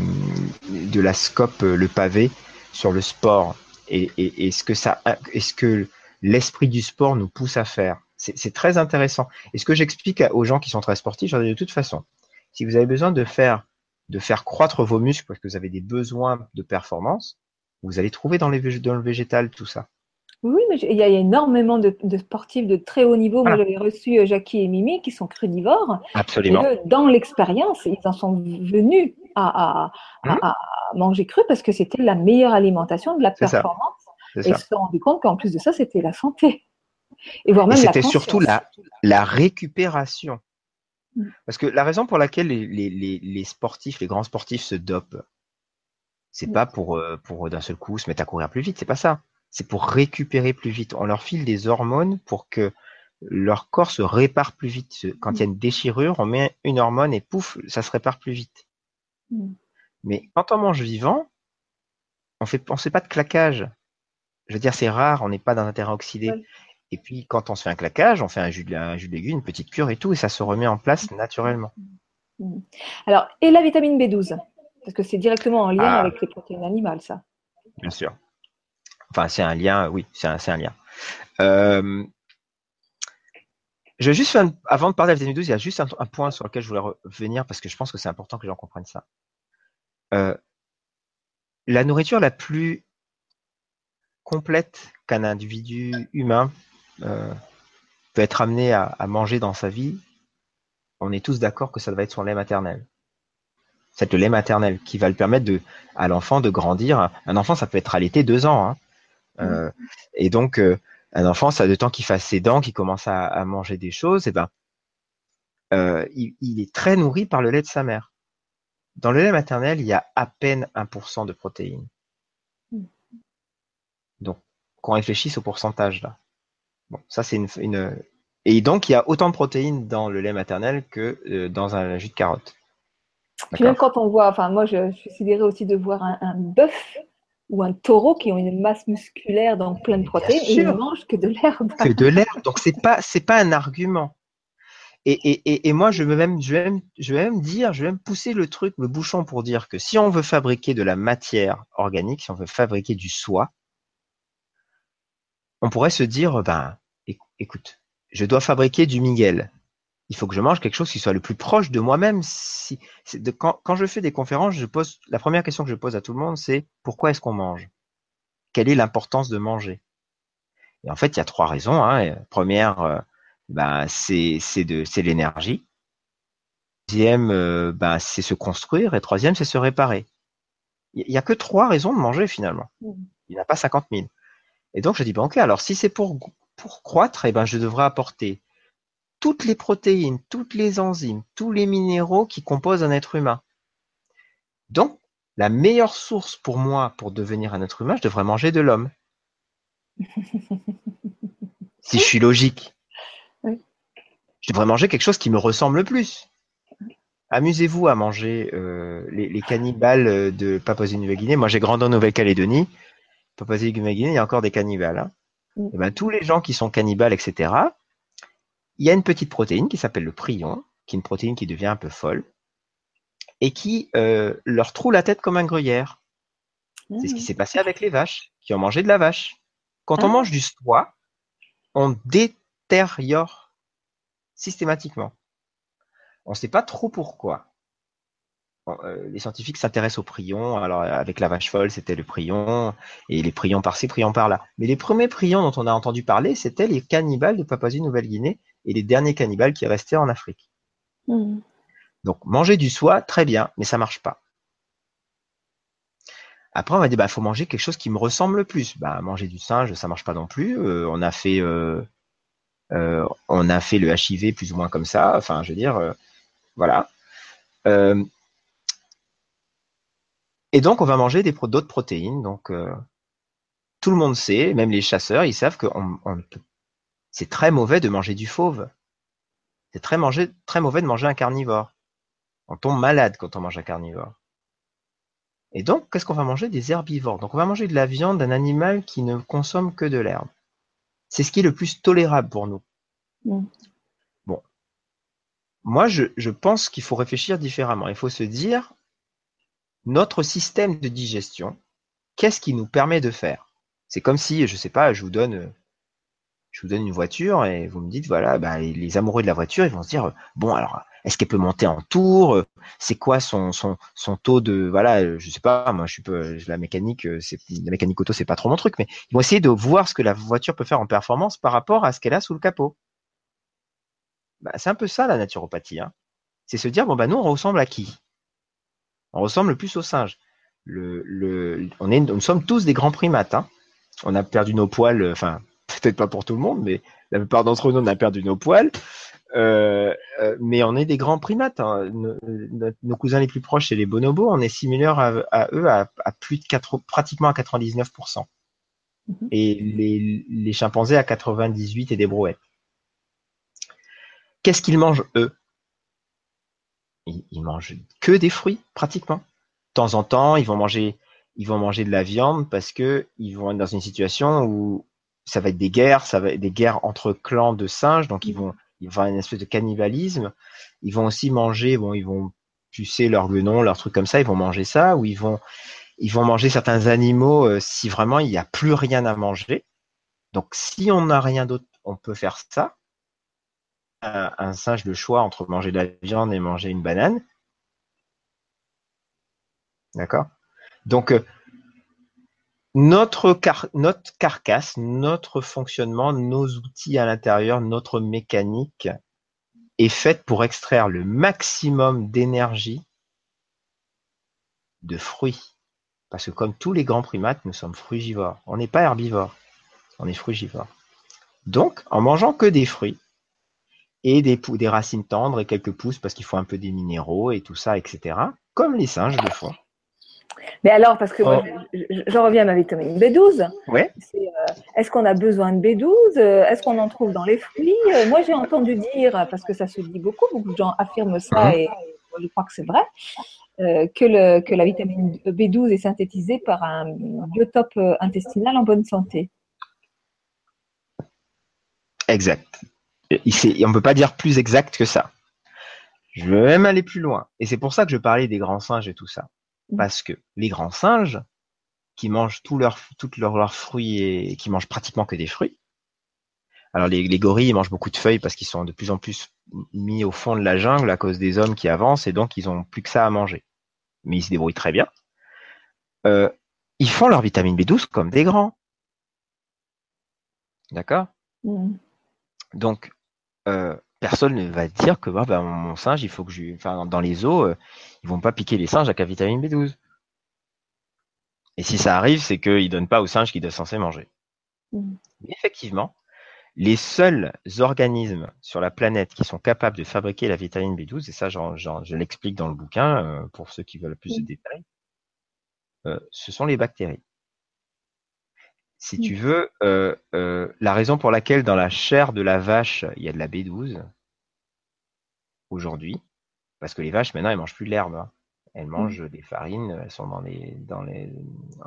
de la SCOP Le Pavé sur le sport et, et, et ce que ça, est-ce que l'esprit du sport nous pousse à faire. C'est très intéressant. Et ce que j'explique aux gens qui sont très sportifs, de toute façon, si vous avez besoin de faire, de faire croître vos muscles parce que vous avez des besoins de performance, vous allez trouver dans, les, dans le végétal tout ça. Oui, mais il y a énormément de, sportifs de très haut niveau. Moi, j'avais reçu euh, Jackie et Mimi qui sont crudivores. Absolument. Et dans l'expérience, ils en sont venus à, mmh. manger cru parce que c'était la meilleure alimentation de la performance. Et ils se sont rendus compte qu'en plus de ça, c'était la santé. Et voire même C'était surtout la, la récupération. Mmh. Parce que la raison pour laquelle les, les, les, sportifs, les grands sportifs se dopent, c'est mmh. pas pour, euh, pour d'un seul coup se mettre à courir plus vite, c'est pas ça c'est pour récupérer plus vite. On leur file des hormones pour que leur corps se répare plus vite. Quand il y a une déchirure, on met une hormone et pouf, ça se répare plus vite. Mm. Mais quand on mange vivant, on on fait pas de claquage. Je veux dire, c'est rare, on n'est pas dans un terrain oxydé. Et puis, quand on se fait un claquage, on fait un jus de, un jus de légumes, une petite cure et tout, et ça se remet en place naturellement. Mm. Alors, et la vitamine B12 Parce que c'est directement en lien ah. avec les protéines animales, ça. Bien sûr. Enfin, c'est un lien, oui, c'est un, lien. Euh, je vais juste faire, avant de parler de la vitamine 12, il y a juste un, point sur lequel je voulais revenir parce que je pense que c'est important que les gens comprennent ça. Euh, la nourriture la plus complète qu'un individu humain euh, peut être amené à, manger dans sa vie, on est tous d'accord que ça doit être son lait maternel. C'est le lait maternel qui va le permettre de, à l'enfant de grandir. Un enfant, ça peut être l'été deux ans. Hein. Euh, et donc, euh, un enfant, ça a de temps qu'il fasse ses dents, qu'il commence à, manger des choses, et ben, euh, il, est très nourri par le lait de sa mère. Dans le lait maternel, il y a à peine 1% de protéines. Mm. Donc, qu'on réfléchisse au pourcentage là. Bon, ça c'est une, et donc il y a autant de protéines dans le lait maternel que dans un jus de carotte. Puis même quand on voit, enfin moi je, suis sidérée aussi de voir un, un bœuf ou un taureau qui ont une masse musculaire dans plein de protéines et ils ne mangent que de l'herbe. Que de l'herbe. Donc c'est pas c'est pas un argument. Et, et, et, moi je vais même je vais même je vais même dire je vais même pousser le truc le bouchon pour dire que si on veut fabriquer de la matière organique, si on veut fabriquer du soie, on pourrait se dire ben écoute, je dois fabriquer du Miguel il faut que je mange quelque chose qui soit le plus proche de moi-même. Quand, je fais des conférences, je pose la première question que je pose à tout le monde, c'est pourquoi est-ce qu'on mange? Quelle est l'importance de manger? Et en fait, il y a trois raisons. Hein. Première, euh, ben, c'est l'énergie. Deuxième, euh, ben, c'est se construire. Et troisième, c'est se réparer. Il n'y a que trois raisons de manger finalement. Il n'y en a pas 50 000. Et donc je dis, ok, alors si c'est pour, pour croître, eh ben, je devrais apporter toutes les protéines, toutes les enzymes, tous les minéraux qui composent un être humain. Donc, la meilleure source pour moi pour devenir un être humain, je devrais manger de l'homme. si je suis logique. Je devrais manger quelque chose qui me ressemble le plus. Amusez-vous à manger euh, les, cannibales de Papouasie-Nouvelle-Guinée. Moi, j'ai grandi en Nouvelle-Calédonie. Papouasie-Nouvelle-Guinée, il y a encore des cannibales. Hein. Et ben, tous les gens qui sont cannibales, etc., il y a une petite protéine qui s'appelle le prion, qui est une protéine qui devient un peu folle, et qui euh, leur troue la tête comme un gruyère. C'est ce qui mm. s'est passé avec les vaches, qui ont mangé de la vache. Quand on ah. mange du soie, on détériore systématiquement. On ne sait pas trop pourquoi. Euh, les scientifiques s'intéressent aux prions. Alors avec la vache folle, c'était le prion, et les prions par-ci, prions par-là. Mais les premiers prions dont on a entendu parler, c'était les cannibales de Papouasie-Nouvelle-Guinée et les derniers cannibales qui restaient en Afrique. Hmm. Donc manger du soie, très bien, mais ça marche pas. Après, on va dire, bah, faut manger quelque chose qui me ressemble le plus. Bah, manger du singe, ça marche pas non plus. Euh, on a fait, euh, on a fait le HIV plus ou moins comme ça. Enfin, je veux dire, voilà. Euh, et donc, on va manger d'autres protéines. Donc, euh, tout le monde sait, même les chasseurs, ils savent que c'est très mauvais de manger du fauve. C'est très, très mauvais de manger un carnivore. On tombe malade quand on mange un carnivore. Et donc, qu'est-ce qu'on va manger? Des herbivores. Donc, on va manger de la viande d'un animal qui ne consomme que de l'herbe. C'est ce qui est le plus tolérable pour nous. Mm. Moi, je, pense qu'il faut réfléchir différemment. Il faut se dire, notre système de digestion, qu'est-ce qui nous permet de faire? C'est comme si, je ne sais pas, je vous donne, je vous donne une voiture et vous me dites, voilà, bah, les amoureux de la voiture, ils vont se dire, bon, alors, est-ce qu'elle peut monter en tour C'est quoi son, son, son taux de, voilà, je sais pas, moi, je suis peu, la mécanique, la mécanique auto, c'est pas trop mon truc, mais ils vont essayer de voir ce que la voiture peut faire en performance par rapport à ce qu'elle a sous le capot. Bah, c'est un peu ça la naturopathie. Hein. C'est se dire, bon, bah, nous, on ressemble à qui? On ressemble le plus au singe. Le, le, on est, nous sommes tous des grands primates. Hein. On a perdu nos poils, euh, enfin, peut-être pas pour tout le monde, mais la plupart d'entre nous, on a perdu nos poils. Euh, euh, mais on est des grands primates. Hein. Nos, cousins les plus proches, c'est les bonobos. On est similaires à, eux à, plus de 4, pratiquement à 99%. Mm-hmm. Et les, les chimpanzés à 98% et des brouettes. Qu'est-ce qu'ils mangent eux? Ils, mangent que des fruits pratiquement. De temps en temps, ils vont manger, ils vont manger de la viande parce que ils vont être dans une situation où ça va être des guerres, ça va être des guerres entre clans de singes, donc ils vont, il va y avoir une espèce de cannibalisme. Ils vont aussi manger, bon, ils vont pucer leur guenon, leur truc comme ça, ils vont manger ça, ou ils vont, ils vont manger certains animaux euh, si vraiment il n'y a plus rien à manger. Donc si on n'a rien d'autre, on peut faire ça un, singe le choix entre manger de la viande et manger une banane. D'accord? Donc, euh, notre, carcasse, notre fonctionnement, nos outils à l'intérieur, notre mécanique est faite pour extraire le maximum d'énergie de fruits. Parce que comme tous les grands primates, nous sommes frugivores. On n'est pas herbivores, on est frugivores. Donc, en mangeant que des fruits, et des, des racines tendres et quelques pousses parce qu'il faut un peu des minéraux et tout ça, etc. Comme les singes le font. Mais alors, parce que oh. j'en reviens à ma vitamine B12. Ouais. Euh, est-ce qu'on a besoin de B12? Euh, Est-ce qu'on en trouve dans les fruits? Euh, Moi, j'ai entendu dire, parce que ça se dit beaucoup, beaucoup de gens affirment ça mhm. et je crois que c'est vrai, que, le, que la vitamine B12 est synthétisée par un biotope intestinal en bonne santé. Exact on ne peut pas dire plus exact que ça. Je veux même aller plus loin. Et c'est pour ça que je parlais des grands singes et tout ça. Mm. Parce que les grands singes, qui mangent tous leurs, toutes leurs, fruits et qui mangent pratiquement que des fruits. Alors les, les gorilles ils mangent beaucoup de feuilles parce qu'ils sont de plus en plus mis au fond de la jungle à cause des hommes qui avancent et donc ils ont plus que ça à manger. Mais ils se débrouillent très bien. Euh, ils font leur vitamine B12 comme des grands. D'accord? Mm. Donc, euh, personne ne va dire que bah, bah, mon singe, il faut que je, enfin, dans les eaux, euh, ils vont pas piquer les singes avec la vitamine B12. Et si ça arrive, c'est qu'ils donnent pas aux singes qu'ils doivent censés manger. Mmh. Mais effectivement, les seuls organismes sur la planète qui sont capables de fabriquer la vitamine B12, et ça je l'explique dans le bouquin euh, pour ceux qui veulent plus de détails, euh, ce sont les bactéries. Si tu veux, euh, la raison pour laquelle dans la chair de la vache, il y a de la B12 aujourd'hui, parce que les vaches maintenant elles mangent plus de l'herbe. Hein. Elles mangent des farines, elles sont dans les, dans les,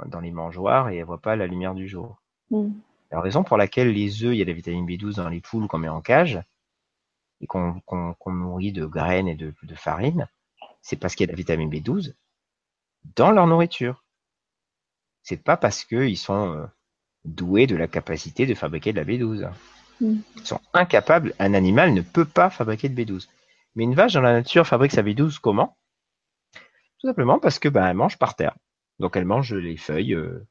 dans les mangeoires et elles voient pas la lumière du jour. La raison pour laquelle les œufs, il y a de la vitamine B12 dans les poules qu'on met en cage et qu'on nourrit de graines et de, farine, c'est parce qu'il y a de la vitamine B12 dans leur nourriture. C'est pas parce qu'ils sont euh, doués de la capacité de fabriquer de la B12. Mm. Ils sont incapables. Un animal ne peut pas fabriquer de B12. Mais une vache dans la nature fabrique sa B12 comment? Tout simplement parce que ben, elle mange par terre. Donc elle mange les feuilles euh,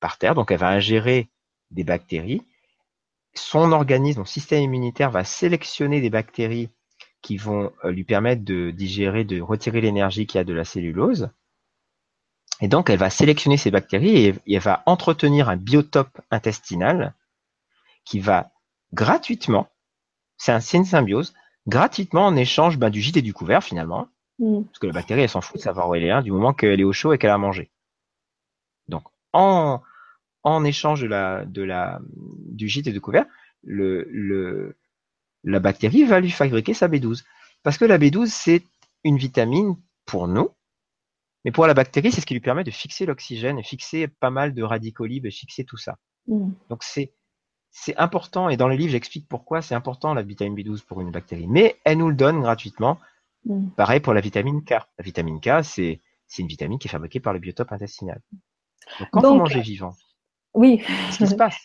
par terre. Donc elle va ingérer des bactéries. Son organisme, son système immunitaire va sélectionner des bactéries qui vont euh, lui permettre de digérer, de retirer l'énergie qu'il y a de la cellulose. Et donc, elle va sélectionner ces bactéries et, elle va entretenir un biotope intestinal qui va gratuitement, c'est un, une symbiose, gratuitement en échange ben, du gîte et du couvert finalement, mm. parce que la bactérie, elle s'en fout de savoir où elle est, du moment qu'elle est au chaud et qu'elle a mangé. Donc, en, en échange de la, de la, du gîte et du couvert, le, le, la bactérie va lui fabriquer sa B12. Parce que la B12, c'est une vitamine pour nous, mais pour la bactérie, c'est ce qui lui permet de fixer l'oxygène fixer pas mal de radicaux libres et fixer tout ça. Mm. Donc c'est c'est important, et dans le livre, j'explique pourquoi c'est important la vitamine B12 pour une bactérie. Mais elle nous le donne gratuitement. Mm. Pareil pour la vitamine K. La vitamine K, c'est une vitamine qui est fabriquée par le biotope intestinal. Donc quand vous mangez vivant, oui. ce qui se passe?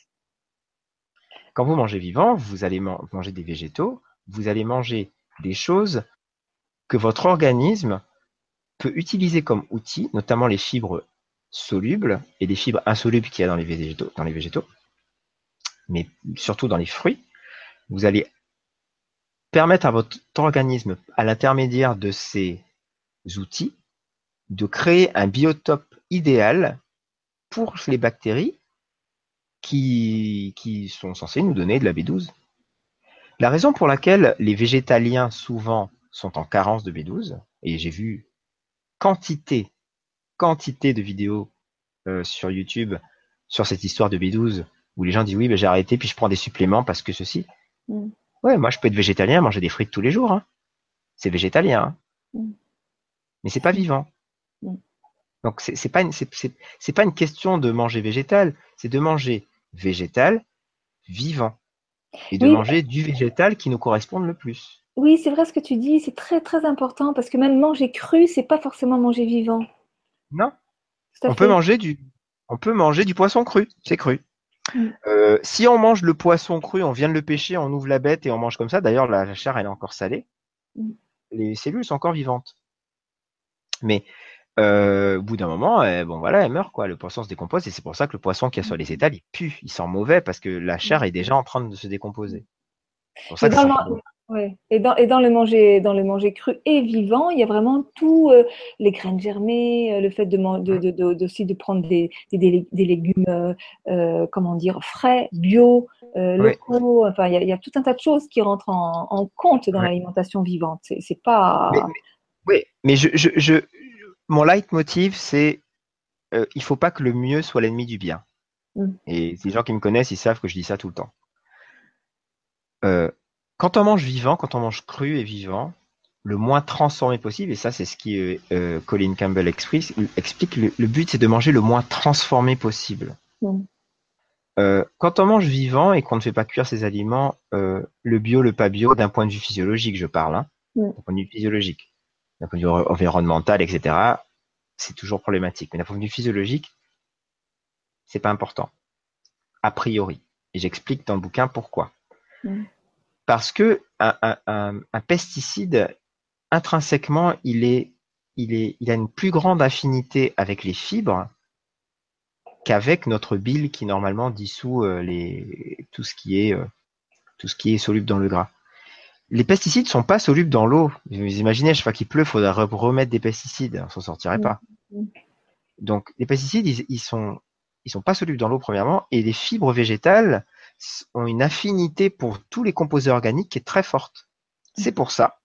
Quand vous mangez vivant, vous allez manger des végétaux, vous allez manger des choses que votre organisme peut utiliser comme outils, notamment les fibres solubles et les fibres insolubles qu'il y a dans les végétaux, dans les végétaux, mais surtout dans les fruits. Vous allez permettre à votre organisme, à l'intermédiaire de ces outils, de créer un biotope idéal pour les bactéries qui, qui sont censés nous donner de la B12. La raison pour laquelle les végétaliens souvent sont en carence de B12, et j'ai vu quantité, quantité de vidéos euh, sur YouTube sur cette histoire de B12 où les gens disent oui, ben, j'ai arrêté puis je prends des suppléments parce que ceci. Mm. Ouais, moi je peux être végétalien, manger des frites tous les jours. Hein. C'est végétalien. Hein. Mm. Mais c'est pas vivant. Mm. Donc c'est pas c'est pas une question de manger végétal, c'est de manger végétal vivant et de manger du végétal qui nous corresponde le plus. Oui, c'est vrai ce que tu dis, c'est très très important parce que même manger cru, c'est pas forcément manger vivant. Non. On peut manger du on peut manger du poisson cru, c'est cru. Mm. Euh, si on mange le poisson cru, on vient de le pêcher, on ouvre la bête et on mange comme ça. D'ailleurs, la chair elle est encore salée. Mm. Les cellules sont encore vivantes. Mais euh, au bout d'un moment, euh, bon voilà, elle meurt quoi. Le poisson se décompose et c'est pour ça que le poisson qui est sur les étals, il pue, il sent mauvais parce que la chair est déjà en train de se décomposer. Et, dans le, manger, dans le manger cru et vivant, il y a vraiment tout, euh, les graines germées, le fait de, de, aussi de prendre des, des, légumes, comment dire, frais, bio, locaux. Enfin, il y, a, tout un tas de choses qui rentrent en, compte dans l'alimentation vivante. C'est pas. oui, mais je, je, mon leitmotiv, c'est euh, il faut pas que le mieux soit l'ennemi du bien. Mm. Et les gens qui me connaissent, ils savent que je dis ça tout le temps. Quand on mange vivant, quand on mange cru et vivant, le moins transformé possible, et ça c'est ce qui euh, euh Colin Campbell explique, explique le, but c'est de manger le moins transformé possible. Mm. Euh, quand on mange vivant et qu'on ne fait pas cuire ses aliments, le bio, le pas bio, d'un point de vue physiologique, je parle, hein, mm. d'un point de vue physiologique, d'un point de vue environnemental, etc., c'est toujours problématique. Mais d'un point de vue physiologique, c'est pas important. A priori. Et j'explique dans le bouquin pourquoi. Mm. Parce que un, pesticide, intrinsèquement, il a une plus grande affinité avec les fibres qu'avec notre bile qui normalement dissout euh, les, tout ce qui est, euh, tout ce qui est soluble dans le gras les pesticides sont pas solubles dans l'eau. Vous imaginez, chaque fois qu'il pleut, il faudrait remettre des pesticides. On s'en sortirait pas. Donc, les pesticides, ils, sont, ils sont pas solubles dans l'eau, premièrement. Et les fibres végétales, ont une affinité pour tous les composés organiques qui est très forte. C'est pour ça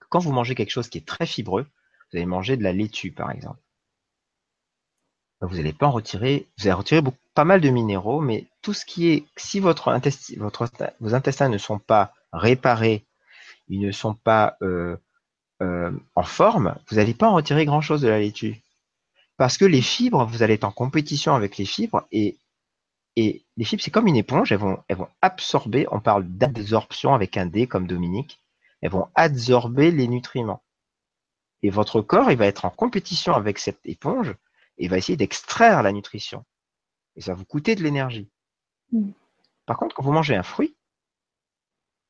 que quand vous mangez quelque chose qui est très fibreux, vous allez manger de la laitue par exemple. Vous n'allez pas en retirer, vous allez retirer pas mal de minéraux, mais tout ce qui est, si votre intestin, votre, vos intestins ne sont pas réparés, ils ne sont pas euh, euh, en forme, vous n'allez pas en retirer grand chose de la laitue. Parce que les fibres, vous allez être en compétition avec les fibres et, et les fibres, c'est comme une éponge, elles vont, elles vont absorber, on parle d'absorption avec un D comme Dominique, elles vont absorber les nutriments. Et votre corps, il va être en compétition avec cette éponge et va essayer d'extraire la nutrition. Et ça va vous coûter de l'énergie. Mm. Par contre, quand vous mangez un fruit,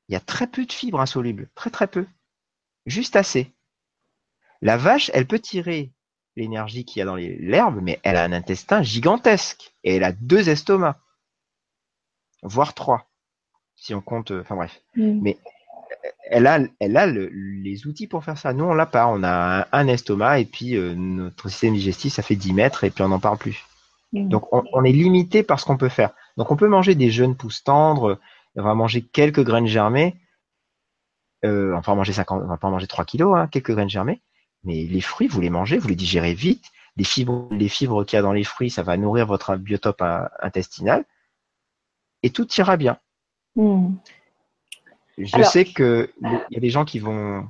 il y a très peu de fibres insolubles, très très peu, juste assez. La vache, elle peut tirer l'énergie qu'il y a dans l'herbe, mais elle a un intestin gigantesque et elle a deux estomacs, voire trois, si on compte. Enfin bref. Mm. Mais elle a, elle a les outils pour faire ça. Nous, on l'a pas. On a un, estomac et puis euh, notre système digestif, ça fait 10 mètres et puis on n'en parle plus. Mm. Donc, on, est limité par ce qu'on peut faire. Donc, on peut manger des jeunes pousses tendres. On va manger quelques graines germées. Euh, on va manger 50, on va pas manger 3 kilos, hein, quelques graines germées. Mais les fruits, vous les mangez, vous les digérez vite. Les fibres, les fibres qu'il y a dans les fruits, ça va nourrir votre biotope intestinal. Et tout ira bien. Mm. Je sais qu'il y a des gens qui vont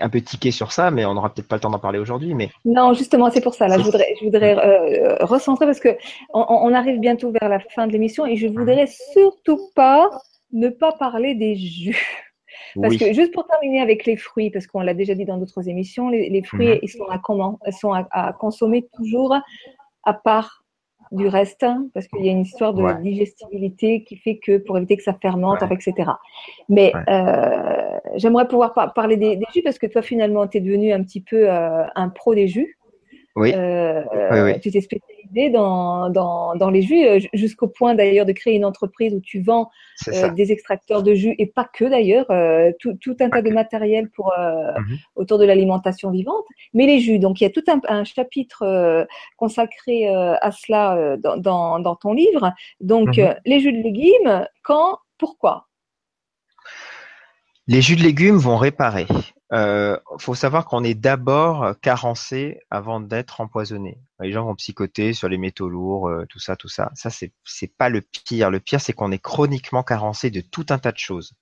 un peu tiquer sur ça, mais on n'aura peut-être pas le temps d'en parler aujourd'hui. Mais non, justement, c'est pour ça. Là, je voudrais, je voudrais euh, recentrer parce que on, arrive bientôt vers la fin de l'émission et je voudrais surtout pas ne pas parler des jus. Parce que juste pour terminer avec les fruits, parce qu'on l'a déjà dit dans d'autres émissions, les, fruits, mhm. ils sont à comment? Ils sont à, consommer toujours à part du reste, parce qu'il y a une histoire de digestibilité qui fait que pour éviter que ça fermente, etc. Mais euh, j'aimerais pouvoir parler des, jus parce que toi, finalement, tu es devenu un petit peu euh, un pro des jus. Oui. Euh, tu t'es spécialisé dans, dans, dans, les jus, euh, jusqu'au point d'ailleurs de créer une entreprise où tu vends euh, des extracteurs de jus et pas que d'ailleurs, tout, tout, un tas de matériel pour, mhm. autour de l'alimentation vivante. Mais les jus, donc il y a tout un, un chapitre consacré à cela dans, dans, ton livre. Donc mhm. les jus de légumes, quand, pourquoi? Les jus de légumes vont réparer. Il euh, faut savoir qu'on est d'abord carencé avant d'être empoisonné. Les gens vont psychoter sur les métaux lourds, euh, tout ça, tout ça. Ça, c'est c'est pas le pire. Le pire, c'est qu'on est chroniquement carencé de tout un tas de choses.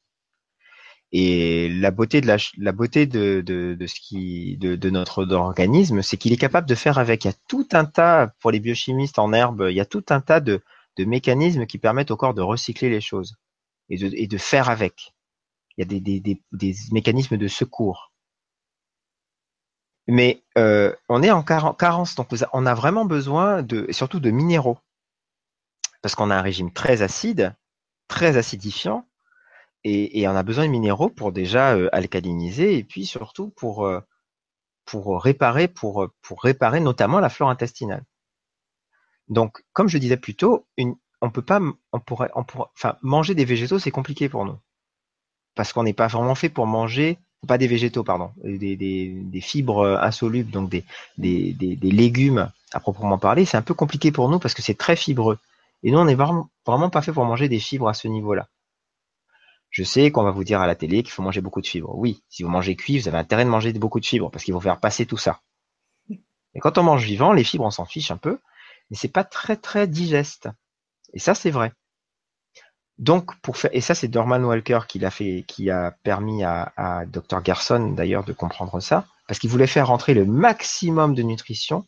Et la beauté de la, beauté de, de, de notre organisme, c'est qu'il est capable de faire avec. Il y a tout un tas pour les biochimistes en herbe. Il y a tout un tas de, de mécanismes qui permettent au corps de recycler les choses et de, et de faire avec il y a des, mécanismes de secours. Mais euh, on est en carence, donc on a vraiment besoin de, surtout de minéraux, parce qu'on a un régime très acide, très acidifiant, et, on a besoin de minéraux pour déjà euh, alcaliniser, et puis surtout pour euh, réparer, pour réparer notamment la flore intestinale. Donc, comme je disais plus tôt, une, on peut pas, on pourrait, enfin, manger des végétaux, c'est compliqué pour nous parce qu'on n'est pas vraiment fait pour manger, pas des végétaux, pardon, des, fibres insolubles, donc des, légumes à proprement parler. C'est un peu compliqué pour nous parce que c'est très fibreux. Et nous, on n'est vraiment, pas fait pour manger des fibres à ce niveau-là. Je sais qu'on va vous dire à la télé qu'il faut manger beaucoup de fibres. Oui, si vous mangez cuit, vous avez intérêt de manger beaucoup de fibres parce qu'il faut faire passer tout ça. Et quand on mange vivant, les fibres, on s'en fiche un peu, mais c'est pas très très digeste. Et ça, c'est vrai. Donc, pour faire, et ça, c'est Dorman Walker qui l'a fait, qui a permis à, à Dr. Garson d'ailleurs de comprendre ça, parce qu'il voulait faire rentrer le maximum de nutrition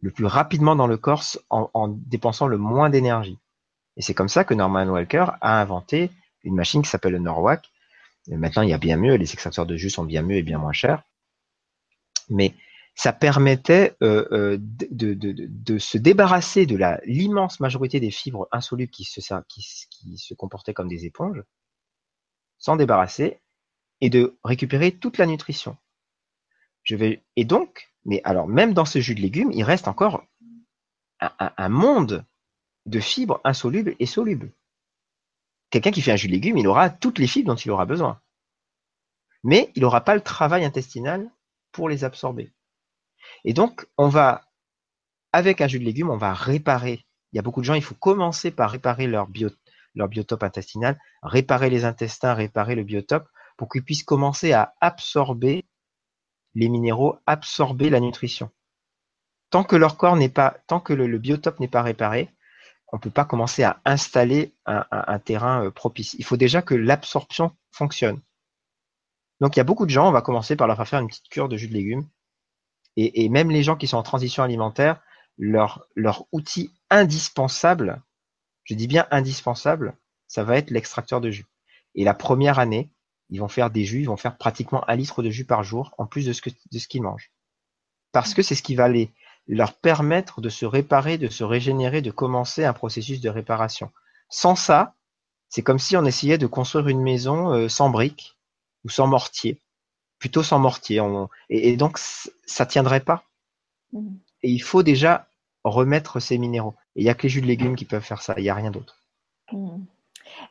le plus rapidement dans le corps en, en dépensant le moins d'énergie. Et c'est comme ça que Norman Walker a inventé une machine qui s'appelle le Norwalk. Maintenant, il y a bien mieux, les extracteurs de jus sont bien mieux et bien moins chers. Mais ça permettait euh, euh, de, se débarrasser de l'immense majorité des fibres insolubles qui se, qui, qui se comportaient comme des éponges, s'en débarrasser et de récupérer toute la nutrition. Je vais et donc, mais alors même dans ce jus de légumes, il reste encore un, un monde de fibres insolubles et solubles. Quelqu'un qui fait un jus de légumes, il aura toutes les fibres dont il aura besoin, mais il n'aura pas le travail intestinal pour les absorber. Et donc, on va, avec un jus de légumes, on va réparer. Il y a beaucoup de gens, il faut commencer par réparer leur, bio, leur biotope intestinal, réparer les intestins, réparer le biotope, pour qu'ils puissent commencer à absorber les minéraux, absorber la nutrition. Tant que leur corps n'est pas, tant que le, biotope n'est pas réparé, on ne peut pas commencer à installer un, terrain euh, propice. Il faut déjà que l'absorption fonctionne. Donc il y a beaucoup de gens, on va commencer par leur faire une petite cure de jus de légumes. Et, même les gens qui sont en transition alimentaire, leur, outil indispensable, je dis bien indispensable, ça va être l'extracteur de jus. Et la première année, ils vont faire des jus, ils vont faire pratiquement un litre de jus par jour, en plus de ce, qu'ils mangent. Parce que c'est ce qui va leur permettre de se réparer, de se régénérer, de commencer un processus de réparation. Sans ça, c'est comme si on essayait de construire une maison euh, sans briques ou sans mortier, plutôt sans mortier. et, donc, ça tiendrait pas. Mmh. Et il faut déjà remettre ces minéraux. Et il n'y a que les jus de légumes qui peuvent faire ça. Il n'y a rien d'autre. Mmh.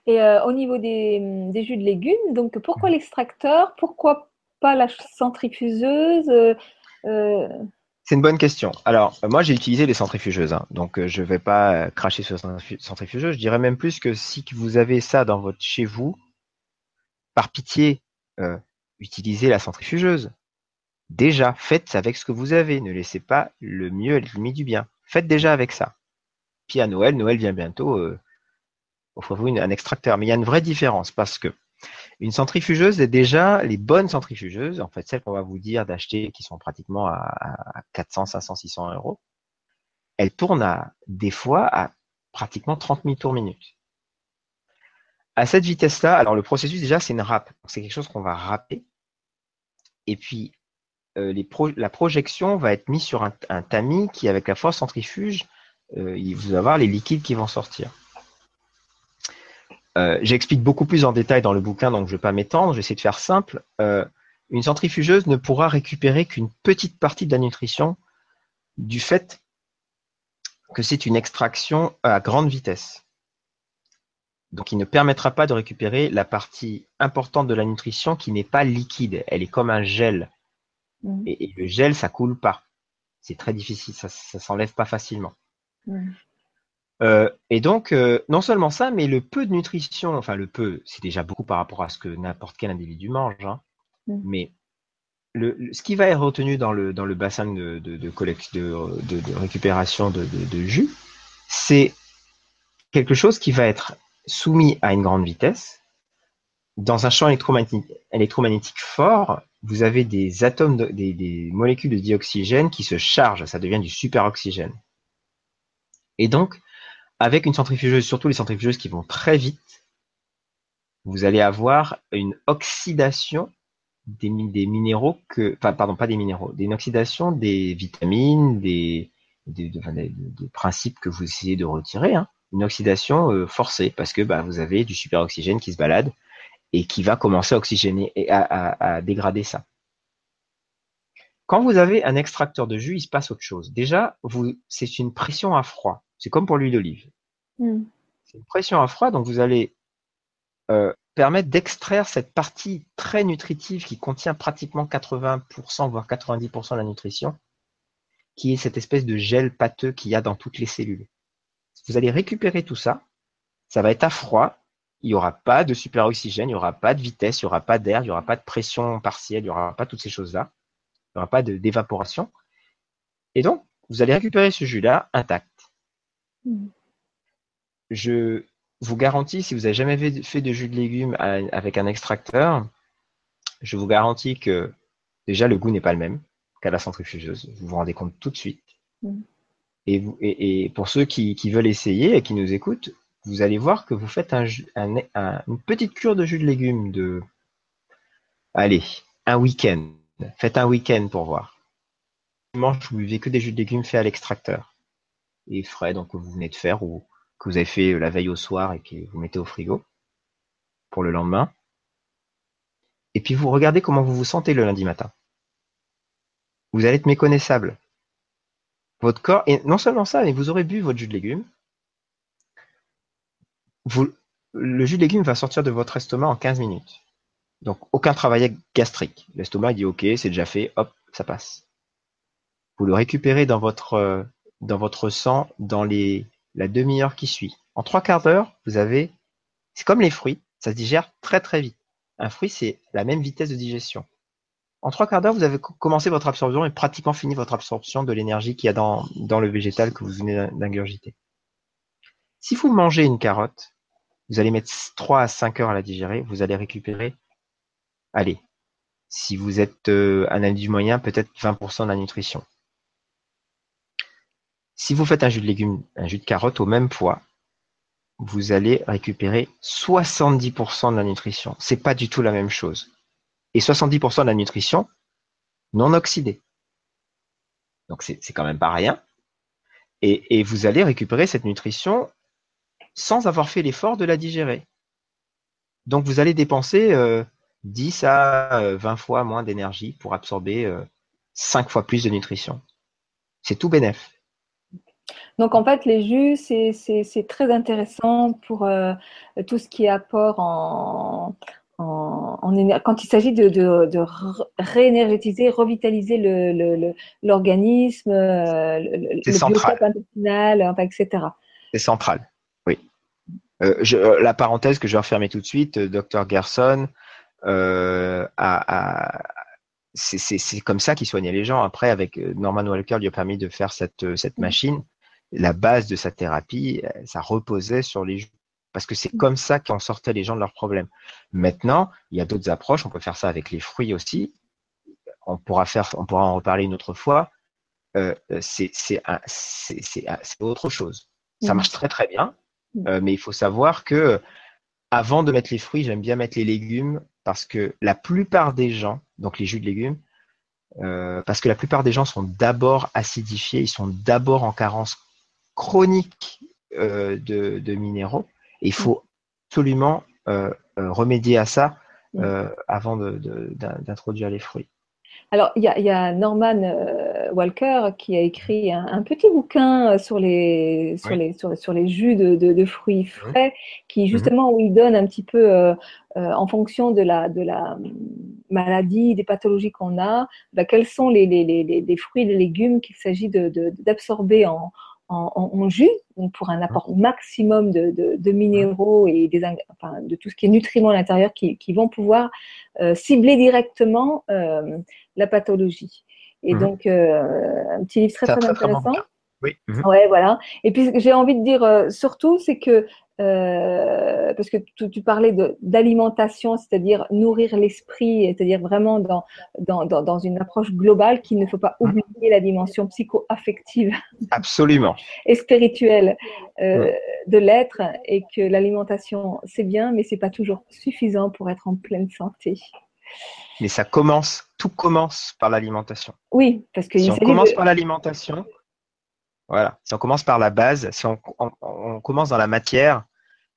Et euh, au niveau des, jus de légumes, donc pourquoi l'extracteur? Pourquoi pas la centrifugeuse euh, c'est une bonne question. Alors, moi, j'ai utilisé les centrifugeuses, hein, donc je ne vais pas cracher sur les centrifugeuses. Je dirais même plus que si vous avez ça dans votre chez vous, par pitié, euh, utilisez la centrifugeuse. Déjà, faites avec ce que vous avez. Ne laissez pas le mieux être l'ennemi du bien. Faites déjà avec ça. Puis à Noël, Noël vient bientôt, euh, offrez-vous un extracteur. Mais il y a une vraie différence parce que une centrifugeuse est déjà les bonnes centrifugeuses, en fait celles qu'on va vous dire d'acheter qui sont pratiquement à, 400, 500, 600 euros. Elles tournent à des fois à pratiquement 30 000 tours minute à cette vitesse-là, alors le processus déjà c'est une râpe, c'est quelque chose qu'on va râper. Et puis euh, la projection va être mise sur un, tamis qui, avec la force centrifuge, euh, il avoir les liquides qui vont sortir. Euh, j'explique beaucoup plus en détail dans le bouquin, donc je ne vais pas m'étendre, j'essaie de faire simple. une centrifugeuse ne pourra récupérer qu'une petite partie de la nutrition du fait que c'est une extraction à grande vitesse. Donc, il ne permettra pas de récupérer la partie importante de la nutrition qui n'est pas liquide. Elle est comme un gel. Mm. Et, le gel, ça coule pas. C'est très difficile, ça, ne s'enlève pas facilement. Mm. Euh, et donc, euh, non seulement ça, mais le peu de nutrition, enfin le peu, c'est déjà beaucoup par rapport à ce que n'importe quel individu mange, hein. mm. mais le, ce qui va être retenu dans le, dans le bassin de, de, de, de récupération de, jus, c'est quelque chose qui va être soumis à une grande vitesse, dans un champ électromagnétique, fort, vous avez des atomes, des, molécules de dioxygène qui se chargent, ça devient du superoxygène. Et donc, avec une centrifugeuse, surtout les centrifugeuses qui vont très vite, vous allez avoir une oxydation des, minéraux que, enfin, pardon, pas des minéraux, une oxydation des vitamines, des, des, principes que vous essayez de retirer, hein, une oxydation euh, forcée parce que bah, vous avez du superoxygène qui se balade et qui va commencer à oxygéner et à, dégrader ça. Quand vous avez un extracteur de jus, il se passe autre chose. Déjà, c'est une pression à froid. C'est comme pour l'huile d'olive. Hmm. C'est une pression à froid, donc vous allez euh, permettre d'extraire cette partie très nutritive qui contient pratiquement 80%, voire 90% de la nutrition, qui est cette espèce de gel pâteux qu'il y a dans toutes les cellules. Vous allez récupérer tout ça. Ça va être à froid. Il n'y aura pas de superoxygène, il n'y aura pas de vitesse, il n'y aura pas d'air, il n'y aura pas de pression partielle, il n'y aura pas toutes ces choses-là. Il n'y aura pas d'évaporation. Et donc, vous allez récupérer ce jus-là intact. Je vous garantis, si vous n'avez jamais fait de jus de légumes avec un extracteur, je vous garantis que déjà le goût n'est pas le même qu'à la centrifugeuse. Vous vous rendez compte tout de suite. Hmm. Et, pour ceux qui, veulent essayer et qui nous écoutent, vous allez voir que vous faites une petite cure de jus de légumes de, allez, un week-end. Faites un week-end pour voir. Dimanche, vous buvez que des jus de légumes faits à l'extracteur et frais, donc que vous venez de faire ou que vous avez fait la veille au soir et que vous mettez au frigo pour le lendemain. Et puis vous regardez comment vous vous sentez le lundi matin. Vous allez être méconnaissable. Votre corps, et non seulement ça, mais vous aurez bu votre jus de légumes. Le jus de légumes va sortir de votre estomac en 15 minutes. Donc, aucun travail gastrique. L'estomac dit OK, c'est déjà fait, hop, ça passe. Vous le récupérez dans votre, euh, dans votre sang dans les, la demi-heure qui suit. En trois quarts d'heure, vous avez C'est comme les fruits, ça se digère très très vite. Un fruit, c'est la même vitesse de digestion. En trois quarts d'heure, vous avez commencé votre absorption et pratiquement fini votre absorption de l'énergie qu'il y a dans, le végétal que vous venez d'ingurgiter. Si vous mangez une carotte, vous allez mettre 3 à 5 heures à la digérer, vous allez récupérer, allez, si vous êtes euh, un individu moyen, peut-être 20% de la nutrition. Si vous faites un jus de légumes, un jus de carotte au même poids, vous allez récupérer 70% de la nutrition. C'est pas du tout la même chose. Et 70% de la nutrition non oxydée. Donc c'est quand même pas rien. Et, vous allez récupérer cette nutrition sans avoir fait l'effort de la digérer. Donc vous allez dépenser euh, 10 à 20 euh, fois moins d'énergie pour absorber 5 euh, fois plus de nutrition. C'est tout bénéf. Donc en fait, les jus, c'est très intéressant pour euh, tout ce qui est apport en, en, en quand il s'agit de, de, de, réénergétiser, revitaliser l'organisme, le, le, le, le intestinal, etc. C'est central, oui. Euh, je, la parenthèse que je vais refermer tout de suite, Dr Gerson, euh, c'est comme ça qu'il soignait les gens. Après, avec euh, Norman Walker, lui a permis de faire cette, euh, cette mm. machine. La base de sa thérapie, ça reposait sur les joues. Parce que c'est mm. comme ça qu'on sortait les gens de leurs problèmes. Maintenant, il y a d'autres approches. On peut faire ça avec les fruits aussi. On pourra faire, on pourra en reparler une autre fois. Euh, c'est autre chose. Ça mm. marche très très bien, mais il faut savoir que avant de mettre les fruits, j'aime bien mettre les légumes parce que la plupart des gens, donc les jus de légumes, euh, parce que la plupart des gens sont d'abord acidifiés, ils sont d'abord en carence chronique euh, de, minéraux. Et il faut absolument euh, remédier à ça avant d'introduire les fruits. Alors, il y a, Norman euh, Walker qui a écrit un, petit bouquin euh, sur les, sur les, sur, les jus de, fruits mhm. frais, qui mhm. justement, où il donne un petit peu, euh, en fonction de la, de la maladie, des pathologies qu'on a, bah, quels sont les, les, fruits et les légumes qu'il s'agit d'absorber en, en, jus, pour un apport maximum de, minéraux et des, enfin, de tout ce qui est nutriments à l'intérieur qui, vont pouvoir cibler directement la pathologie. Et mhm. donc, euh, un petit livre très, très, intéressant. oui. Mhm. Ouais, voilà. Et puis, j'ai envie de dire euh, surtout, c'est que, euh, parce que tu, parlais d'alimentation, c'est-à-dire nourrir l'esprit, c'est-à-dire vraiment dans, dans, dans, une approche globale qu'il ne faut pas mhm. oublier la dimension psycho-affective. Absolument. et spirituelle de l'être, et que l'alimentation, c'est bien, mais c'est pas toujours suffisant pour être en pleine santé. Mais ça commence, tout commence par l'alimentation. Oui, parce que si on commence par l'alimentation, voilà, si on commence par la base, si on, commence dans la matière,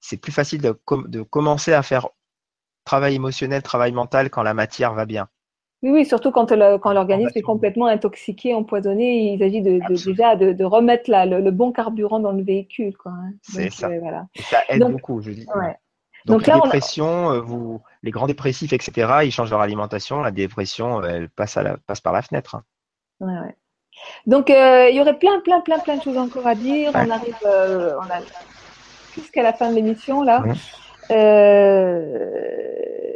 c'est plus facile de, de, commencer à faire travail émotionnel, travail mental quand la matière va bien. Oui, oui surtout quand l'organisme est complètement intoxiqué, empoisonné, il s'agit de, déjà de, remettre le, bon carburant dans le véhicule. Hein. C'est ça. Euh, voilà. ça aide beaucoup, je dis. Donc, la dépression, euh, vous, les grands dépressifs, etc., ils changent leur alimentation. La dépression, elle passe, à la, passe par la fenêtre. Hein. Ouais, ouais. Donc, euh, il y aurait plein, plein, plein, plein de choses encore à dire. On arrive on a, jusqu'à la fin de l'émission, là.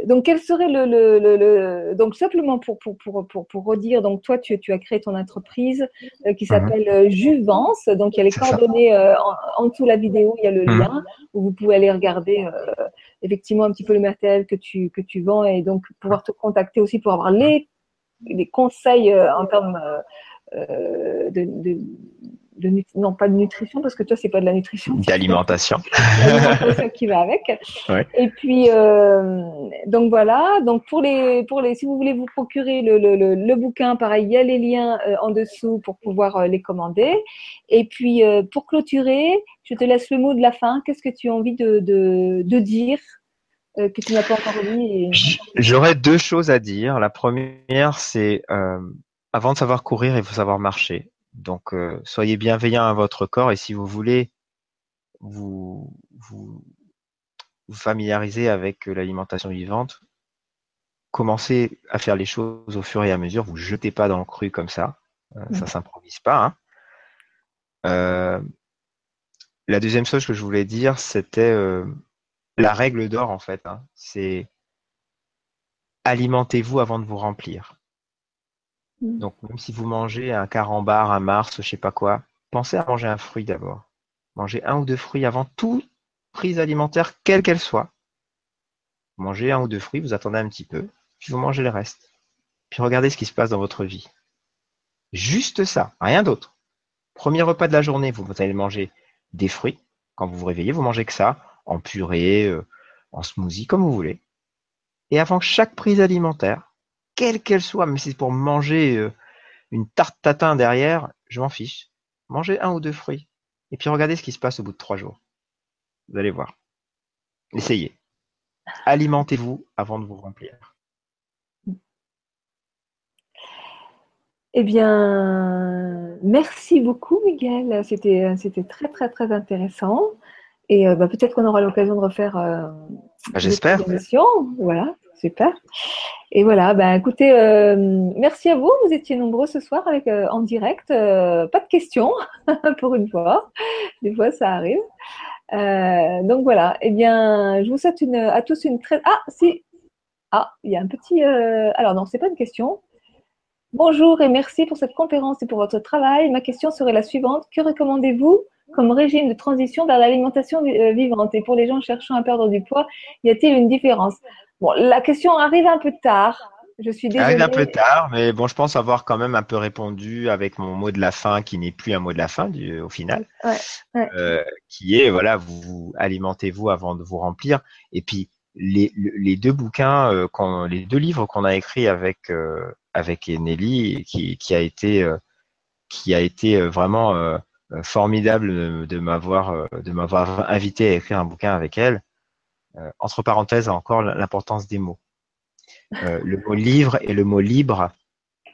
donc, quel serait le, le, le, donc simplement pour pour, pour, pour, pour redire, donc toi tu, tu as créé ton entreprise qui s'appelle Juvence, donc il y a les coordonnées en, dessous de la vidéo, il y a le lien où vous pouvez aller regarder effectivement un petit peu le matériel que tu, que tu vends et donc pouvoir te contacter aussi pour avoir les, les conseils euh, en termes euh, euh, de, de, non pas de nutrition parce que toi c'est pas de la nutrition. D'alimentation. Qui va avec. Et puis donc voilà. Donc pour les pour les si vous voulez vous procurer le, le, le, bouquin pareil il y a les liens en dessous pour pouvoir les commander. Et puis pour clôturer je te laisse le mot de la fin. Qu'est-ce que tu as envie de, de, de dire euh, que tu n'as pas encore dit J'aurais deux choses à dire. La première, c'est euh, avant de savoir courir, il faut savoir marcher. Donc, euh, soyez bienveillant à votre corps et si vous voulez vous, vous, vous familiariser avec l'alimentation vivante, commencez à faire les choses au fur et à mesure. Vous jetez pas dans le cru comme ça. Ça Ça s'improvise pas. Hein. la deuxième chose que je voulais dire, c'était la règle d'or en fait. Hein. c'est alimentez-vous avant de vous remplir. Mm. Donc même si vous mangez un carambar, un mars, je sais pas quoi, pensez à manger un fruit d'abord. Mangez un ou deux fruits avant toute prise alimentaire, quelle qu'elle soit. Mangez un ou deux fruits, vous attendez un petit peu, puis vous mangez le reste. Puis regardez ce qui se passe dans votre vie. Juste ça, rien d'autre. Premier repas de la journée, vous allez manger des fruits. Quand vous vous réveillez, vous mangez que ça, en purée, euh, en smoothie, comme vous voulez. Et avant chaque prise alimentaire, quelle qu'elle soit, même si c'est pour manger euh, une tarte tatin derrière, je m'en fiche. Mangez un ou deux fruits. Et puis regardez ce qui se passe au bout de trois jours. Vous allez voir. Essayez. Alimentez-vous avant de vous remplir. Eh bien, merci beaucoup, Miguel. C'était très, très, très intéressant. Et euh, bah, peut-être qu'on aura l'occasion de refaire. Bah, J'espère. Voilà, super. Et voilà, bah, écoutez, euh, merci à vous. Vous étiez nombreux ce soir avec en direct. pas de questions pour une fois. Des fois, ça arrive. donc voilà. Eh bien, je vous souhaite une, à tous une très. Ah, si. Ah, il y a un petit. Alors non, c'est pas une question. Bonjour et merci pour cette conférence et pour votre travail. Ma question serait la suivante. Que recommandez-vous comme régime de transition vers l'alimentation euh, vivante Et pour les gens cherchant à perdre du poids, y a-t-il une différence? Bon, la question arrive un peu tard. Je suis désolée. Arrive un peu tard, mais bon, je pense avoir quand même un peu répondu avec mon mot de la fin, qui n'est plus un mot de la fin du, au final, ouais, Euh, qui est voilà, vous, alimentez-vous avant de vous remplir. Et puis les, les deux bouquins, euh, les deux livres qu'on a écrits avec euh, avec Nelly, qui, qui a été qui a été vraiment formidable de m'avoir de m'avoir invité à écrire un bouquin avec elle. entre parenthèses, encore l'importance des mots. le mot livre et le mot libre,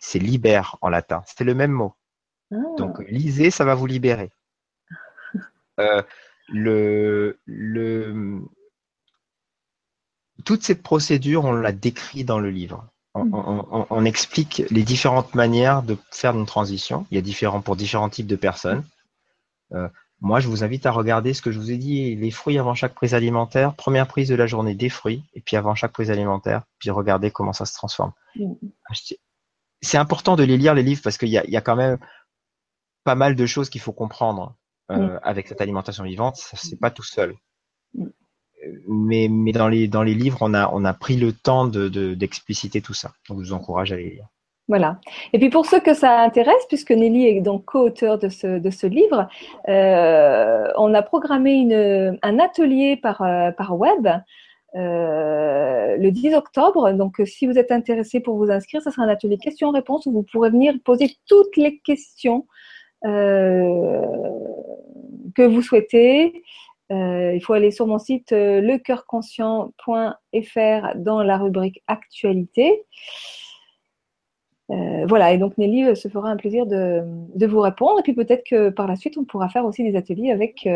c'est libère en latin. C'est le même mot. Ah. Donc lisez, ça va vous libérer. le, le, toute cette procédure, on l'a décrit dans le livre. On, explique les différentes manières de faire une transition. Il y a différents pour différents types de personnes. Euh, moi, je vous invite à regarder ce que je vous ai dit, les fruits avant chaque prise alimentaire, première prise de la journée des fruits, et puis avant chaque prise alimentaire, puis regardez comment ça se transforme. C'est important de les lire, les livres, parce qu'il y a, quand même pas mal de choses qu'il faut comprendre euh, avec cette alimentation vivante. C'est pas tout seul mais, mais dans, les, dans les livres, on a, on a pris le temps d'expliciter de, tout ça. Donc, je vous encourage à les lire. Voilà. Et puis pour ceux que ça intéresse, puisque Nelly est donc co-auteur de ce, livre, euh, on a programmé un atelier par, euh, par web euh, le 10 octobre. Donc si vous êtes intéressé pour vous inscrire, ce sera un atelier questions-réponses où vous pourrez venir poser toutes les questions que vous souhaitez. Il faut aller sur mon site lecoeurconscient.fr dans la rubrique actualité. Euh, voilà, et donc Nelly se fera un plaisir de, vous répondre. Et puis peut-être que par la suite, on pourra faire aussi des ateliers avec,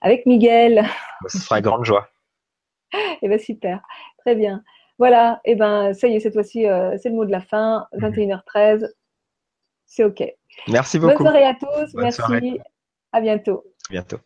avec Miguel. Ce sera grande joie. et eh bien super, très bien. Voilà, et eh ben ça y est, cette fois-ci, c'est le mot de la fin, 21h13. Mhm. C'est OK. Merci beaucoup. Bonne soirée à tous, merci. À bientôt. À bientôt.